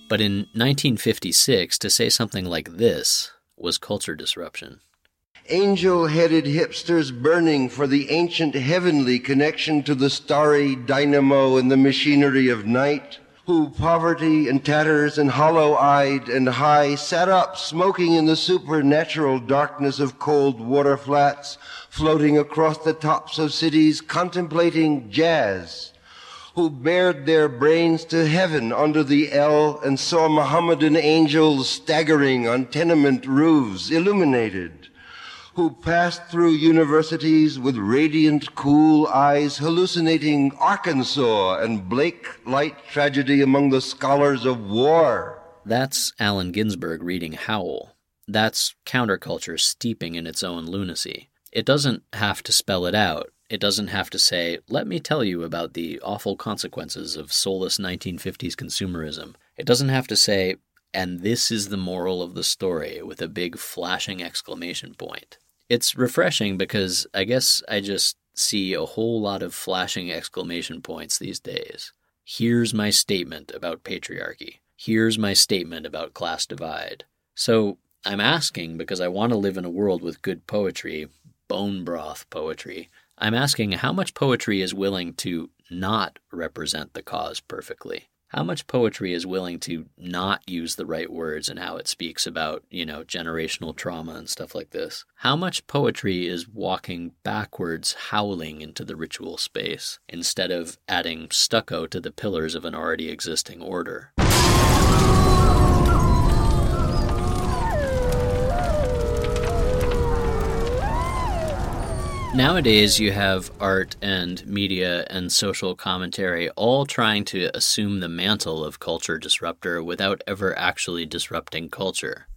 But in 1956, to say something like this was culture disruption angel headed hipsters burning for the ancient heavenly connection to the starry dynamo and the machinery of night, who poverty and tatters and hollow eyed and high sat up smoking in the supernatural darkness of cold water flats, floating across the tops of cities, contemplating jazz who bared their brains to heaven under the L and saw Mohammedan angels staggering on tenement roofs, illuminated who passed through universities with radiant, cool eyes, hallucinating Arkansas and Blake light tragedy among the scholars of war. That's Allen Ginsberg reading Howl. That's counterculture steeping in its own lunacy. It doesn't have to spell it out. It doesn't have to say, let me tell you about the awful consequences of soulless 1950s consumerism. It doesn't have to say, and this is the moral of the story with a big flashing exclamation point. It's refreshing because I guess I just see a whole lot of flashing exclamation points these days. Here's my statement about patriarchy. Here's my statement about class divide. So I'm asking because I want to live in a world with good poetry, bone broth poetry. I'm asking how much poetry is willing to not represent the cause perfectly? How much poetry is willing to not use the right words and how it speaks about, you know, generational trauma and stuff like this? How much poetry is walking backwards, howling into the ritual space, instead of adding stucco to the pillars of an already existing order? Nowadays, you have art and media and social commentary all trying to assume the mantle of culture disruptor without ever actually disrupting culture.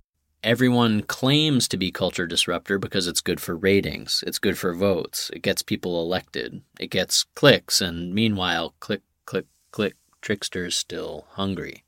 Everyone claims to be culture disruptor because it's good for ratings, it's good for votes, it gets people elected, it gets clicks, and meanwhile, click, click, click, trickster's still hungry.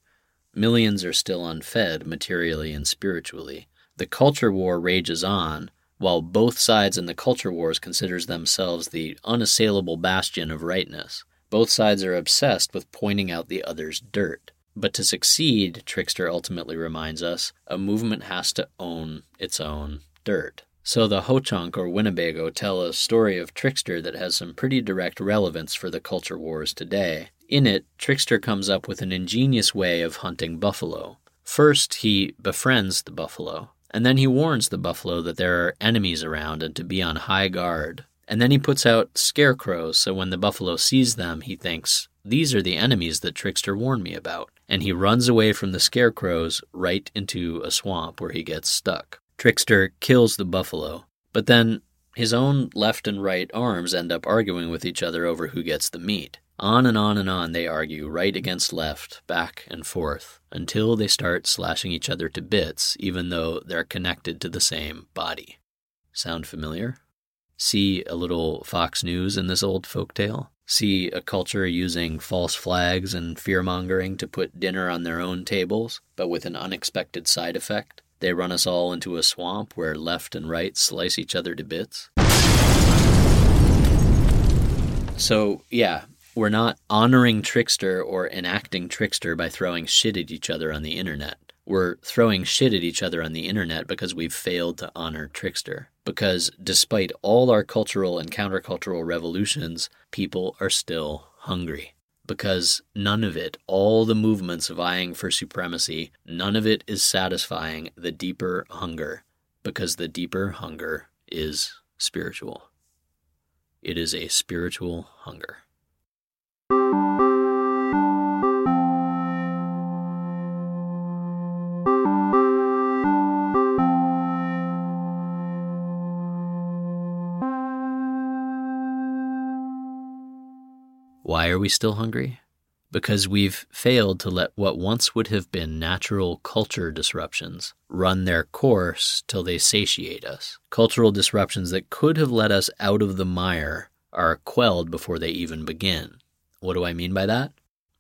Millions are still unfed materially and spiritually. The culture war rages on, while both sides in the culture wars considers themselves the unassailable bastion of rightness. Both sides are obsessed with pointing out the other's dirt. But to succeed, Trickster ultimately reminds us, a movement has to own its own dirt. So the Ho-Chunk or Winnebago tell a story of Trickster that has some pretty direct relevance for the culture wars today. In it, Trickster comes up with an ingenious way of hunting buffalo. First, he befriends the buffalo. And then he warns the buffalo that there are enemies around and to be on high guard. And then he puts out scarecrows so when the buffalo sees them, he thinks, These are the enemies that Trickster warned me about. And he runs away from the scarecrows right into a swamp where he gets stuck. Trickster kills the buffalo, but then his own left and right arms end up arguing with each other over who gets the meat. On and on and on they argue, right against left, back and forth, until they start slashing each other to bits, even though they're connected to the same body. Sound familiar? See a little Fox News in this old folktale? See a culture using false flags and fear mongering to put dinner on their own tables, but with an unexpected side effect? They run us all into a swamp where left and right slice each other to bits. So, yeah, we're not honoring Trickster or enacting Trickster by throwing shit at each other on the internet. We're throwing shit at each other on the internet because we've failed to honor Trickster. Because despite all our cultural and countercultural revolutions, people are still hungry. Because none of it, all the movements vying for supremacy, none of it is satisfying the deeper hunger. Because the deeper hunger is spiritual. It is a spiritual hunger. Why are we still hungry? Because we've failed to let what once would have been natural culture disruptions run their course till they satiate us. Cultural disruptions that could have led us out of the mire are quelled before they even begin. What do I mean by that?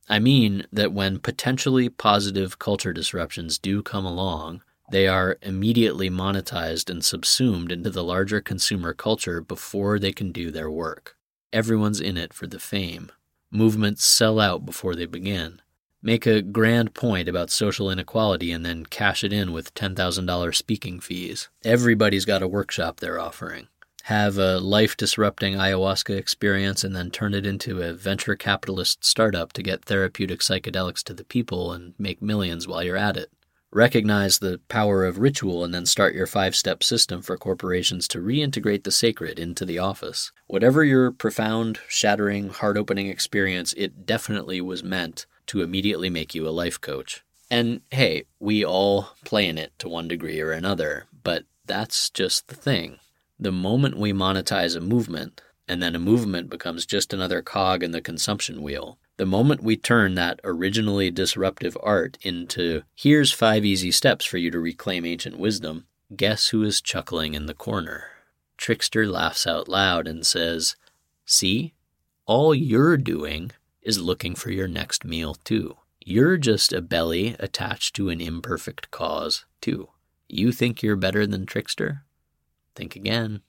I mean that when potentially positive culture disruptions do come along, they are immediately monetized and subsumed into the larger consumer culture before they can do their work. Everyone's in it for the fame. Movements sell out before they begin. Make a grand point about social inequality and then cash it in with $10,000 speaking fees. Everybody's got a workshop they're offering have a life disrupting ayahuasca experience and then turn it into a venture capitalist startup to get therapeutic psychedelics to the people and make millions while you're at it. Recognize the power of ritual and then start your five step system for corporations to reintegrate the sacred into the office. Whatever your profound, shattering, heart opening experience, it definitely was meant to immediately make you a life coach. And hey, we all play in it to one degree or another, but that's just the thing. The moment we monetize a movement, and then a movement becomes just another cog in the consumption wheel, the moment we turn that originally disruptive art into here's five easy steps for you to reclaim ancient wisdom, guess who is chuckling in the corner? Trickster laughs out loud and says, See, all you're doing is looking for your next meal, too. You're just a belly attached to an imperfect cause, too. You think you're better than Trickster? Think again.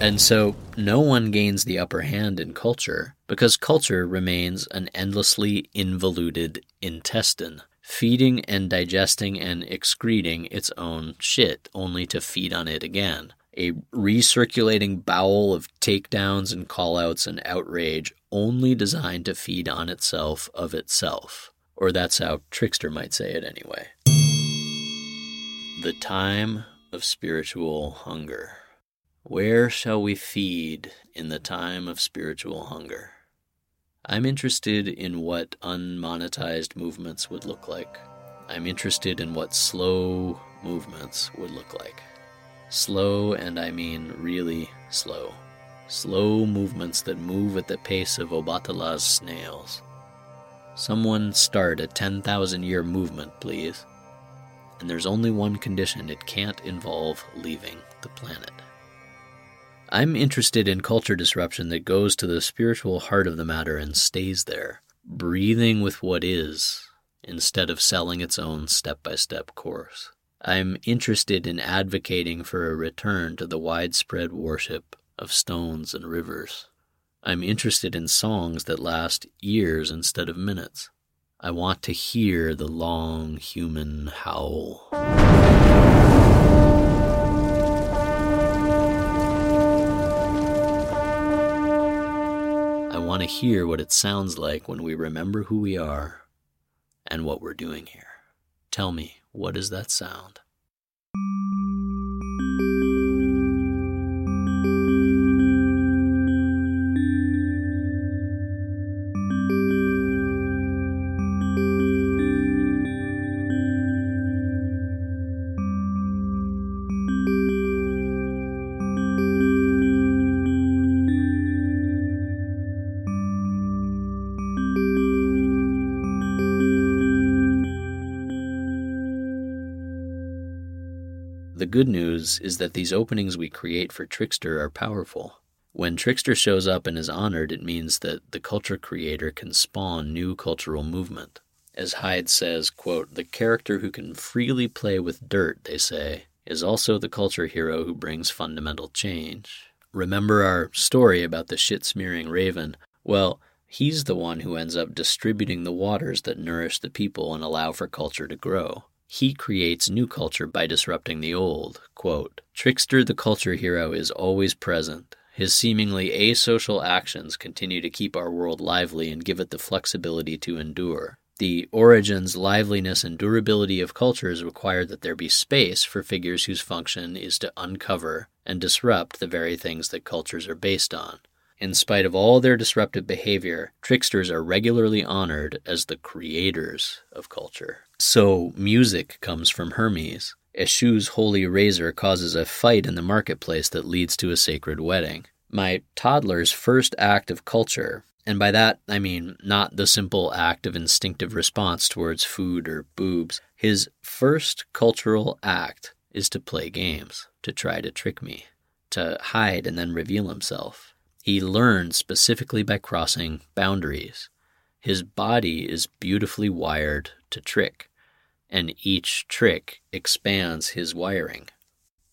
And so, no one gains the upper hand in culture because culture remains an endlessly involuted intestine, feeding and digesting and excreting its own shit, only to feed on it again. A recirculating bowel of takedowns and callouts and outrage, only designed to feed on itself of itself. Or that's how Trickster might say it anyway. The time of spiritual hunger. Where shall we feed in the time of spiritual hunger? I'm interested in what unmonetized movements would look like. I'm interested in what slow movements would look like. Slow, and I mean really slow. Slow movements that move at the pace of Obatala's snails. Someone start a 10,000 year movement, please. And there's only one condition it can't involve leaving the planet. I'm interested in culture disruption that goes to the spiritual heart of the matter and stays there, breathing with what is, instead of selling its own step by step course. I'm interested in advocating for a return to the widespread worship of stones and rivers. I'm interested in songs that last years instead of minutes. I want to hear the long human howl. I want to hear what it sounds like when we remember who we are and what we're doing here. Tell me, what is that sound? The good news is that these openings we create for Trickster are powerful. When Trickster shows up and is honored, it means that the culture creator can spawn new cultural movement. As Hyde says, quote, the character who can freely play with dirt, they say, is also the culture hero who brings fundamental change. Remember our story about the shit smearing raven? Well, he's the one who ends up distributing the waters that nourish the people and allow for culture to grow. He creates new culture by disrupting the old. Quote, Trickster the culture hero is always present. His seemingly asocial actions continue to keep our world lively and give it the flexibility to endure. The origins, liveliness, and durability of cultures require that there be space for figures whose function is to uncover and disrupt the very things that cultures are based on. In spite of all their disruptive behavior, tricksters are regularly honored as the creators of culture. So, music comes from Hermes. Eshu's holy razor causes a fight in the marketplace that leads to a sacred wedding. My toddler's first act of culture, and by that I mean not the simple act of instinctive response towards food or boobs, his first cultural act is to play games, to try to trick me, to hide and then reveal himself. He learns specifically by crossing boundaries. His body is beautifully wired to trick, and each trick expands his wiring.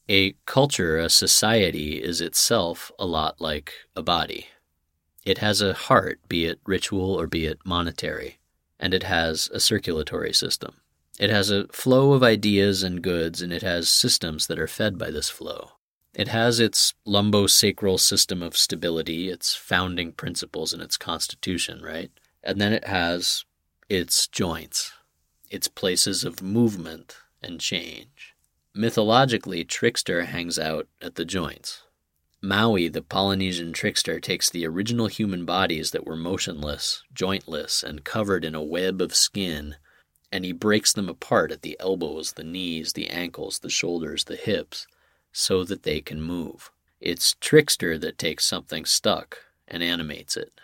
A culture, a society, is itself a lot like a body. It has a heart, be it ritual or be it monetary, and it has a circulatory system. It has a flow of ideas and goods, and it has systems that are fed by this flow. It has its lumbosacral system of stability, its founding principles, and its constitution, right? And then it has its joints, its places of movement and change. Mythologically, Trickster hangs out at the joints. Maui, the Polynesian trickster, takes the original human bodies that were motionless, jointless, and covered in a web of skin, and he breaks them apart at the elbows, the knees, the ankles, the shoulders, the hips so that they can move. It's Trickster that takes something stuck and animates it.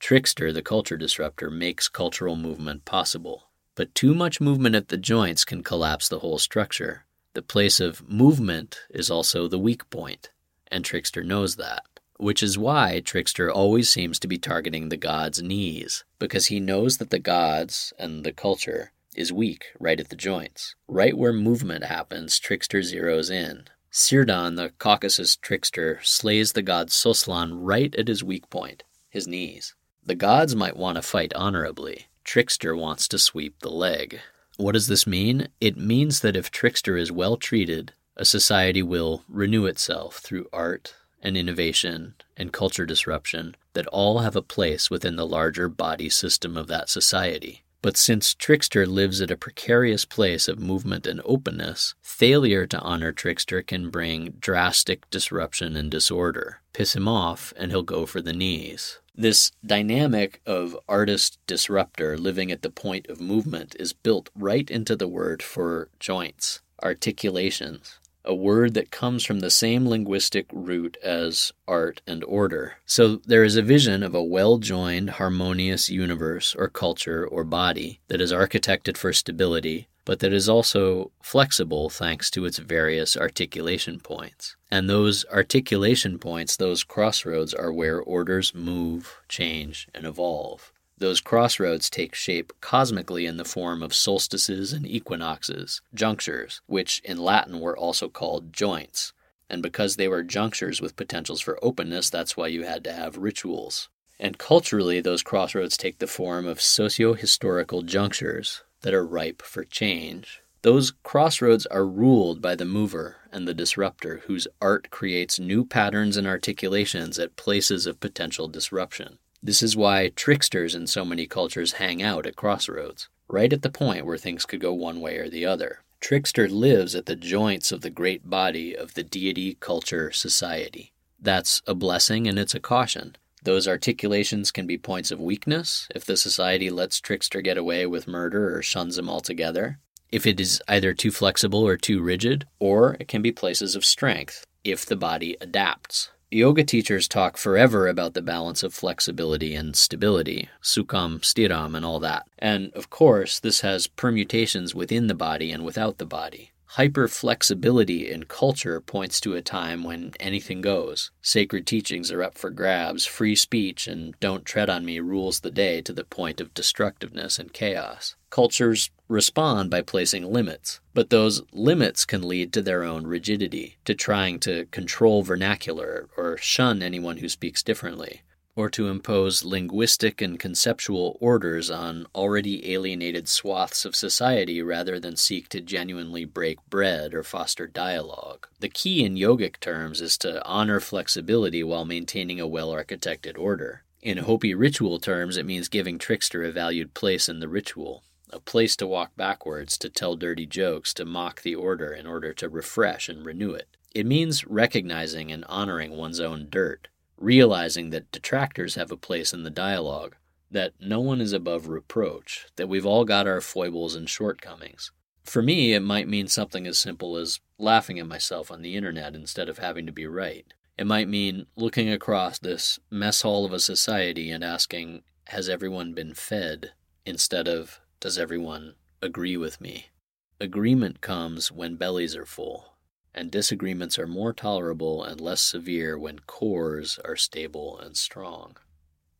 Trickster, the culture disruptor, makes cultural movement possible. But too much movement at the joints can collapse the whole structure. The place of movement is also the weak point, and Trickster knows that. Which is why Trickster always seems to be targeting the god's knees, because he knows that the gods and the culture is weak right at the joints. Right where movement happens, Trickster zeroes in, Syrdon, the Caucasus trickster, slays the god Soslan right at his weak point, his knees. The gods might want to fight honorably. Trickster wants to sweep the leg. What does this mean? It means that if Trickster is well treated, a society will renew itself through art and innovation and culture disruption that all have a place within the larger body system of that society. But since Trickster lives at a precarious place of movement and openness, failure to honor Trickster can bring drastic disruption and disorder. Piss him off, and he'll go for the knees. This dynamic of artist disruptor living at the point of movement is built right into the word for joints, articulations a word that comes from the same linguistic root as art and order. So there is a vision of a well joined, harmonious universe or culture or body that is architected for stability, but that is also flexible thanks to its various articulation points. And those articulation points, those crossroads, are where orders move, change, and evolve. Those crossroads take shape cosmically in the form of solstices and equinoxes, junctures, which in Latin were also called joints. And because they were junctures with potentials for openness, that's why you had to have rituals. And culturally, those crossroads take the form of socio historical junctures that are ripe for change. Those crossroads are ruled by the mover and the disruptor, whose art creates new patterns and articulations at places of potential disruption. This is why tricksters in so many cultures hang out at crossroads, right at the point where things could go one way or the other. Trickster lives at the joints of the great body of the deity, culture, society. That's a blessing and it's a caution. Those articulations can be points of weakness if the society lets Trickster get away with murder or shuns him altogether, if it is either too flexible or too rigid, or it can be places of strength if the body adapts. Yoga teachers talk forever about the balance of flexibility and stability, sukham, stiram, and all that. And of course, this has permutations within the body and without the body. Hyperflexibility in culture points to a time when anything goes. Sacred teachings are up for grabs, free speech and don't tread on me rules the day to the point of destructiveness and chaos. Cultures respond by placing limits, but those limits can lead to their own rigidity, to trying to control vernacular or shun anyone who speaks differently, or to impose linguistic and conceptual orders on already alienated swaths of society rather than seek to genuinely break bread or foster dialogue. The key in yogic terms is to honor flexibility while maintaining a well architected order. In Hopi ritual terms, it means giving Trickster a valued place in the ritual a place to walk backwards, to tell dirty jokes, to mock the order in order to refresh and renew it. It means recognizing and honoring one's own dirt, realizing that detractors have a place in the dialogue, that no one is above reproach, that we've all got our foibles and shortcomings. For me, it might mean something as simple as laughing at myself on the internet instead of having to be right. It might mean looking across this mess hall of a society and asking, Has everyone been fed? instead of, does everyone agree with me? Agreement comes when bellies are full, and disagreements are more tolerable and less severe when cores are stable and strong.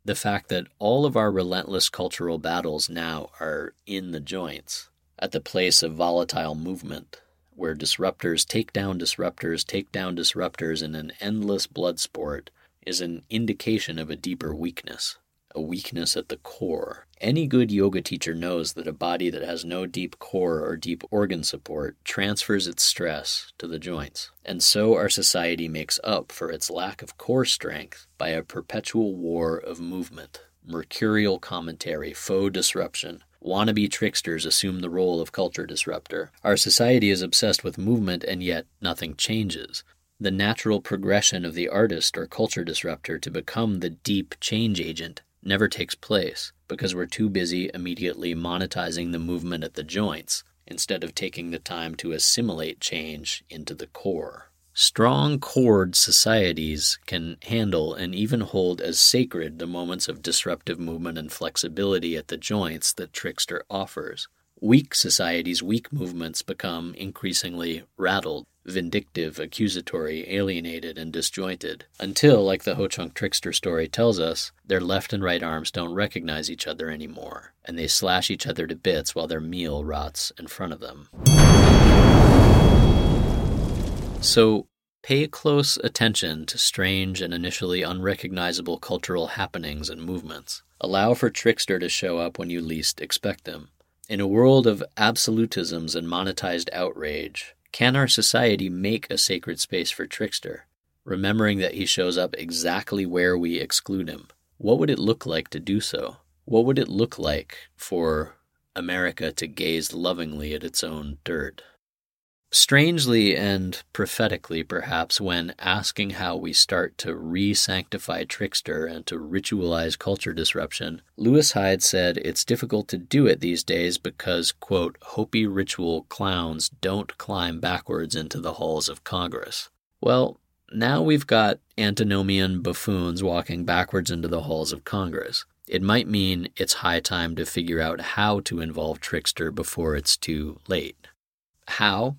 The fact that all of our relentless cultural battles now are in the joints, at the place of volatile movement, where disruptors take down disruptors, take down disruptors in an endless blood sport, is an indication of a deeper weakness a weakness at the core. Any good yoga teacher knows that a body that has no deep core or deep organ support transfers its stress to the joints. And so our society makes up for its lack of core strength by a perpetual war of movement, mercurial commentary, faux disruption, Wannabe tricksters assume the role of culture disruptor. Our society is obsessed with movement, and yet nothing changes. The natural progression of the artist or culture disruptor to become the deep change agent never takes place because we're too busy immediately monetizing the movement at the joints instead of taking the time to assimilate change into the core. Strong cored societies can handle and even hold as sacred the moments of disruptive movement and flexibility at the joints that Trickster offers. Weak societies' weak movements become increasingly rattled vindictive, accusatory, alienated, and disjointed, until, like the Ho Chunk trickster story tells us, their left and right arms don't recognize each other anymore, and they slash each other to bits while their meal rots in front of them. So, pay close attention to strange and initially unrecognizable cultural happenings and movements. Allow for Trickster to show up when you least expect them. In a world of absolutisms and monetized outrage, can our society make a sacred space for Trickster, remembering that he shows up exactly where we exclude him? What would it look like to do so? What would it look like for America to gaze lovingly at its own dirt? Strangely and prophetically, perhaps, when asking how we start to re sanctify Trickster and to ritualize culture disruption, Lewis Hyde said it's difficult to do it these days because, quote, Hopi ritual clowns don't climb backwards into the halls of Congress. Well, now we've got antinomian buffoons walking backwards into the halls of Congress. It might mean it's high time to figure out how to involve Trickster before it's too late. How?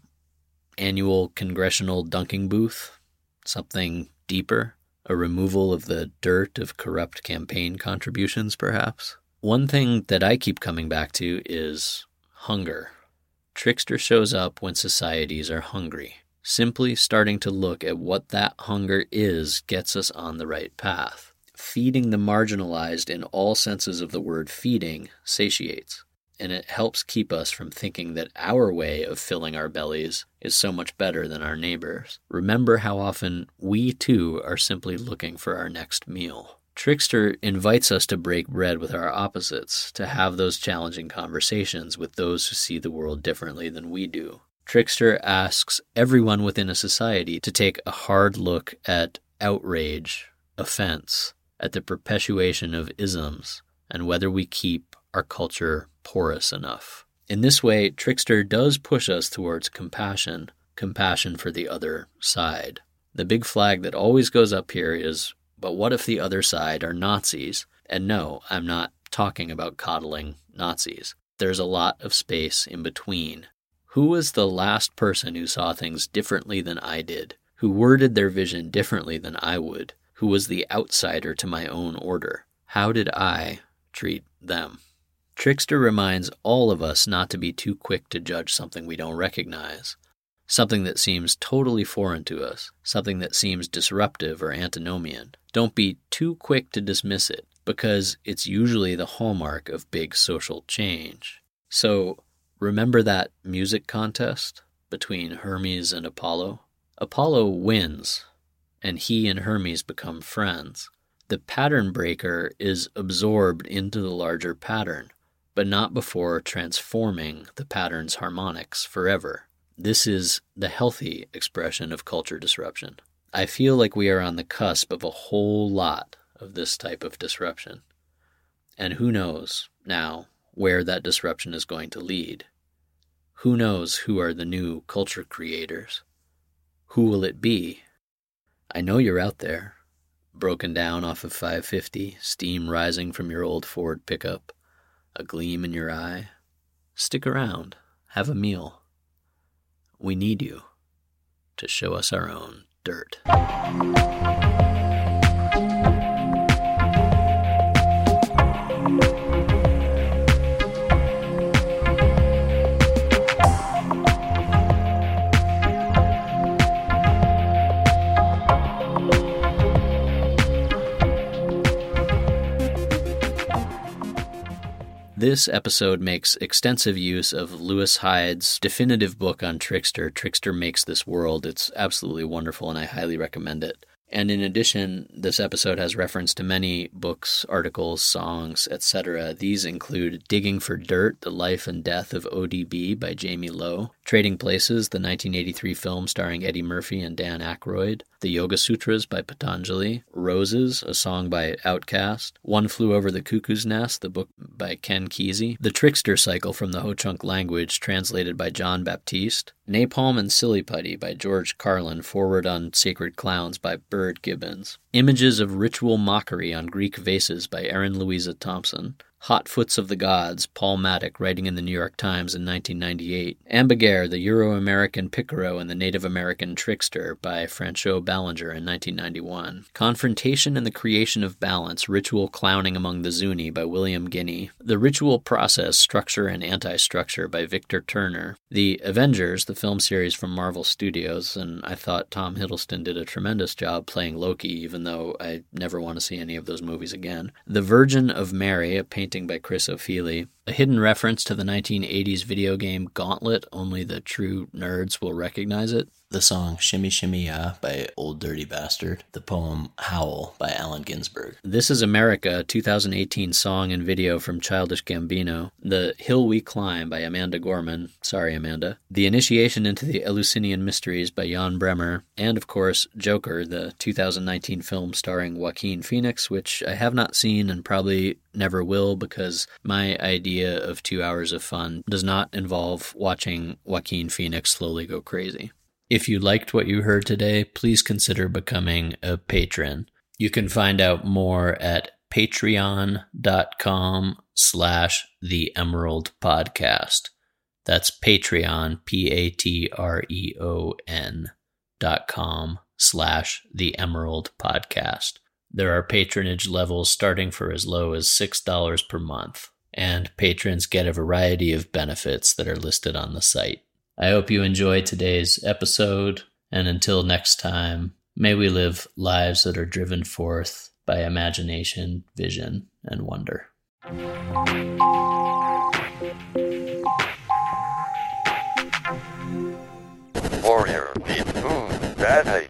Annual congressional dunking booth? Something deeper? A removal of the dirt of corrupt campaign contributions, perhaps? One thing that I keep coming back to is hunger. Trickster shows up when societies are hungry. Simply starting to look at what that hunger is gets us on the right path feeding the marginalized in all senses of the word feeding satiates, and it helps keep us from thinking that our way of filling our bellies is so much better than our neighbors. Remember how often we too are simply looking for our next meal. Trickster invites us to break bread with our opposites, to have those challenging conversations with those who see the world differently than we do. Trickster asks everyone within a society to take a hard look at outrage, offense, at the perpetuation of isms and whether we keep our culture porous enough. In this way, Trickster does push us towards compassion, compassion for the other side. The big flag that always goes up here is but what if the other side are Nazis? And no, I'm not talking about coddling Nazis. There's a lot of space in between. Who was the last person who saw things differently than I did, who worded their vision differently than I would, who was the outsider to my own order. How did I treat them? Trickster reminds all of us not to be too quick to judge something we don't recognize, something that seems totally foreign to us, something that seems disruptive or antinomian. Don't be too quick to dismiss it, because it's usually the hallmark of big social change. So, remember that music contest between Hermes and Apollo? Apollo wins and he and Hermes become friends. The pattern breaker is absorbed into the larger pattern, but not before transforming the pattern's harmonics forever. This is the healthy expression of culture disruption. I feel like we are on the cusp of a whole lot of this type of disruption. And who knows now where that disruption is going to lead? Who knows who are the new culture creators? Who will it be? I know you're out there, broken down off of 550, steam rising from your old Ford pickup, a gleam in your eye. Stick around, have a meal. We need you to show us our own dirt. This episode makes extensive use of Lewis Hyde's definitive book on Trickster. Trickster Makes This World. It's absolutely wonderful, and I highly recommend it. And in addition, this episode has reference to many books, articles, songs, etc. These include Digging for Dirt, The Life and Death of ODB by Jamie Lowe, Trading Places, the 1983 film starring Eddie Murphy and Dan Aykroyd, The Yoga Sutras by Patanjali, Roses, a song by OutKast, One Flew Over the Cuckoo's Nest, the book by Ken Kesey, The Trickster Cycle from the Ho Chunk language, translated by John Baptiste, Napalm and Silly Putty by George Carlin, forward on Sacred Clowns by Gibbens, Images of Ritual Mockery on Greek Vases by Erin Louisa Thompson, Hot Foots of the Gods, Paul Mattick, writing in the New York Times in 1998. Ambigere, the Euro American Picaro and the Native American Trickster by Franchot Ballinger in 1991. Confrontation and the Creation of Balance, Ritual Clowning Among the Zuni by William Guiney. The Ritual Process, Structure and Anti Structure by Victor Turner. The Avengers, the film series from Marvel Studios, and I thought Tom Hiddleston did a tremendous job playing Loki, even though I never want to see any of those movies again. The Virgin of Mary, a painting by Chris Ofili, a hidden reference to the 1980s video game Gauntlet, only the true nerds will recognize it. The song Shimmy Shimmy Ya by Ol' Dirty Bastard. The poem Howl by Allen Ginsberg. This is America, 2018 song and video from Childish Gambino. The Hill We Climb by Amanda Gorman. Sorry, Amanda. The Initiation into the Eleusinian Mysteries by Jan Bremmer. And, of course, Joker, the 2019 film starring Joaquin Phoenix, which I have not seen and probably never will because my idea of two hours of fun does not involve watching Joaquin Phoenix slowly go crazy. If you liked what you heard today, please consider becoming a patron. You can find out more at patreon.com slash the emerald podcast. That's Patreon, P A T R E O N dot com slash the emerald podcast. There are patronage levels starting for as low as $6 per month, and patrons get a variety of benefits that are listed on the site. I hope you enjoyed today's episode, and until next time, may we live lives that are driven forth by imagination, vision, and wonder. Warrior, beat food, bad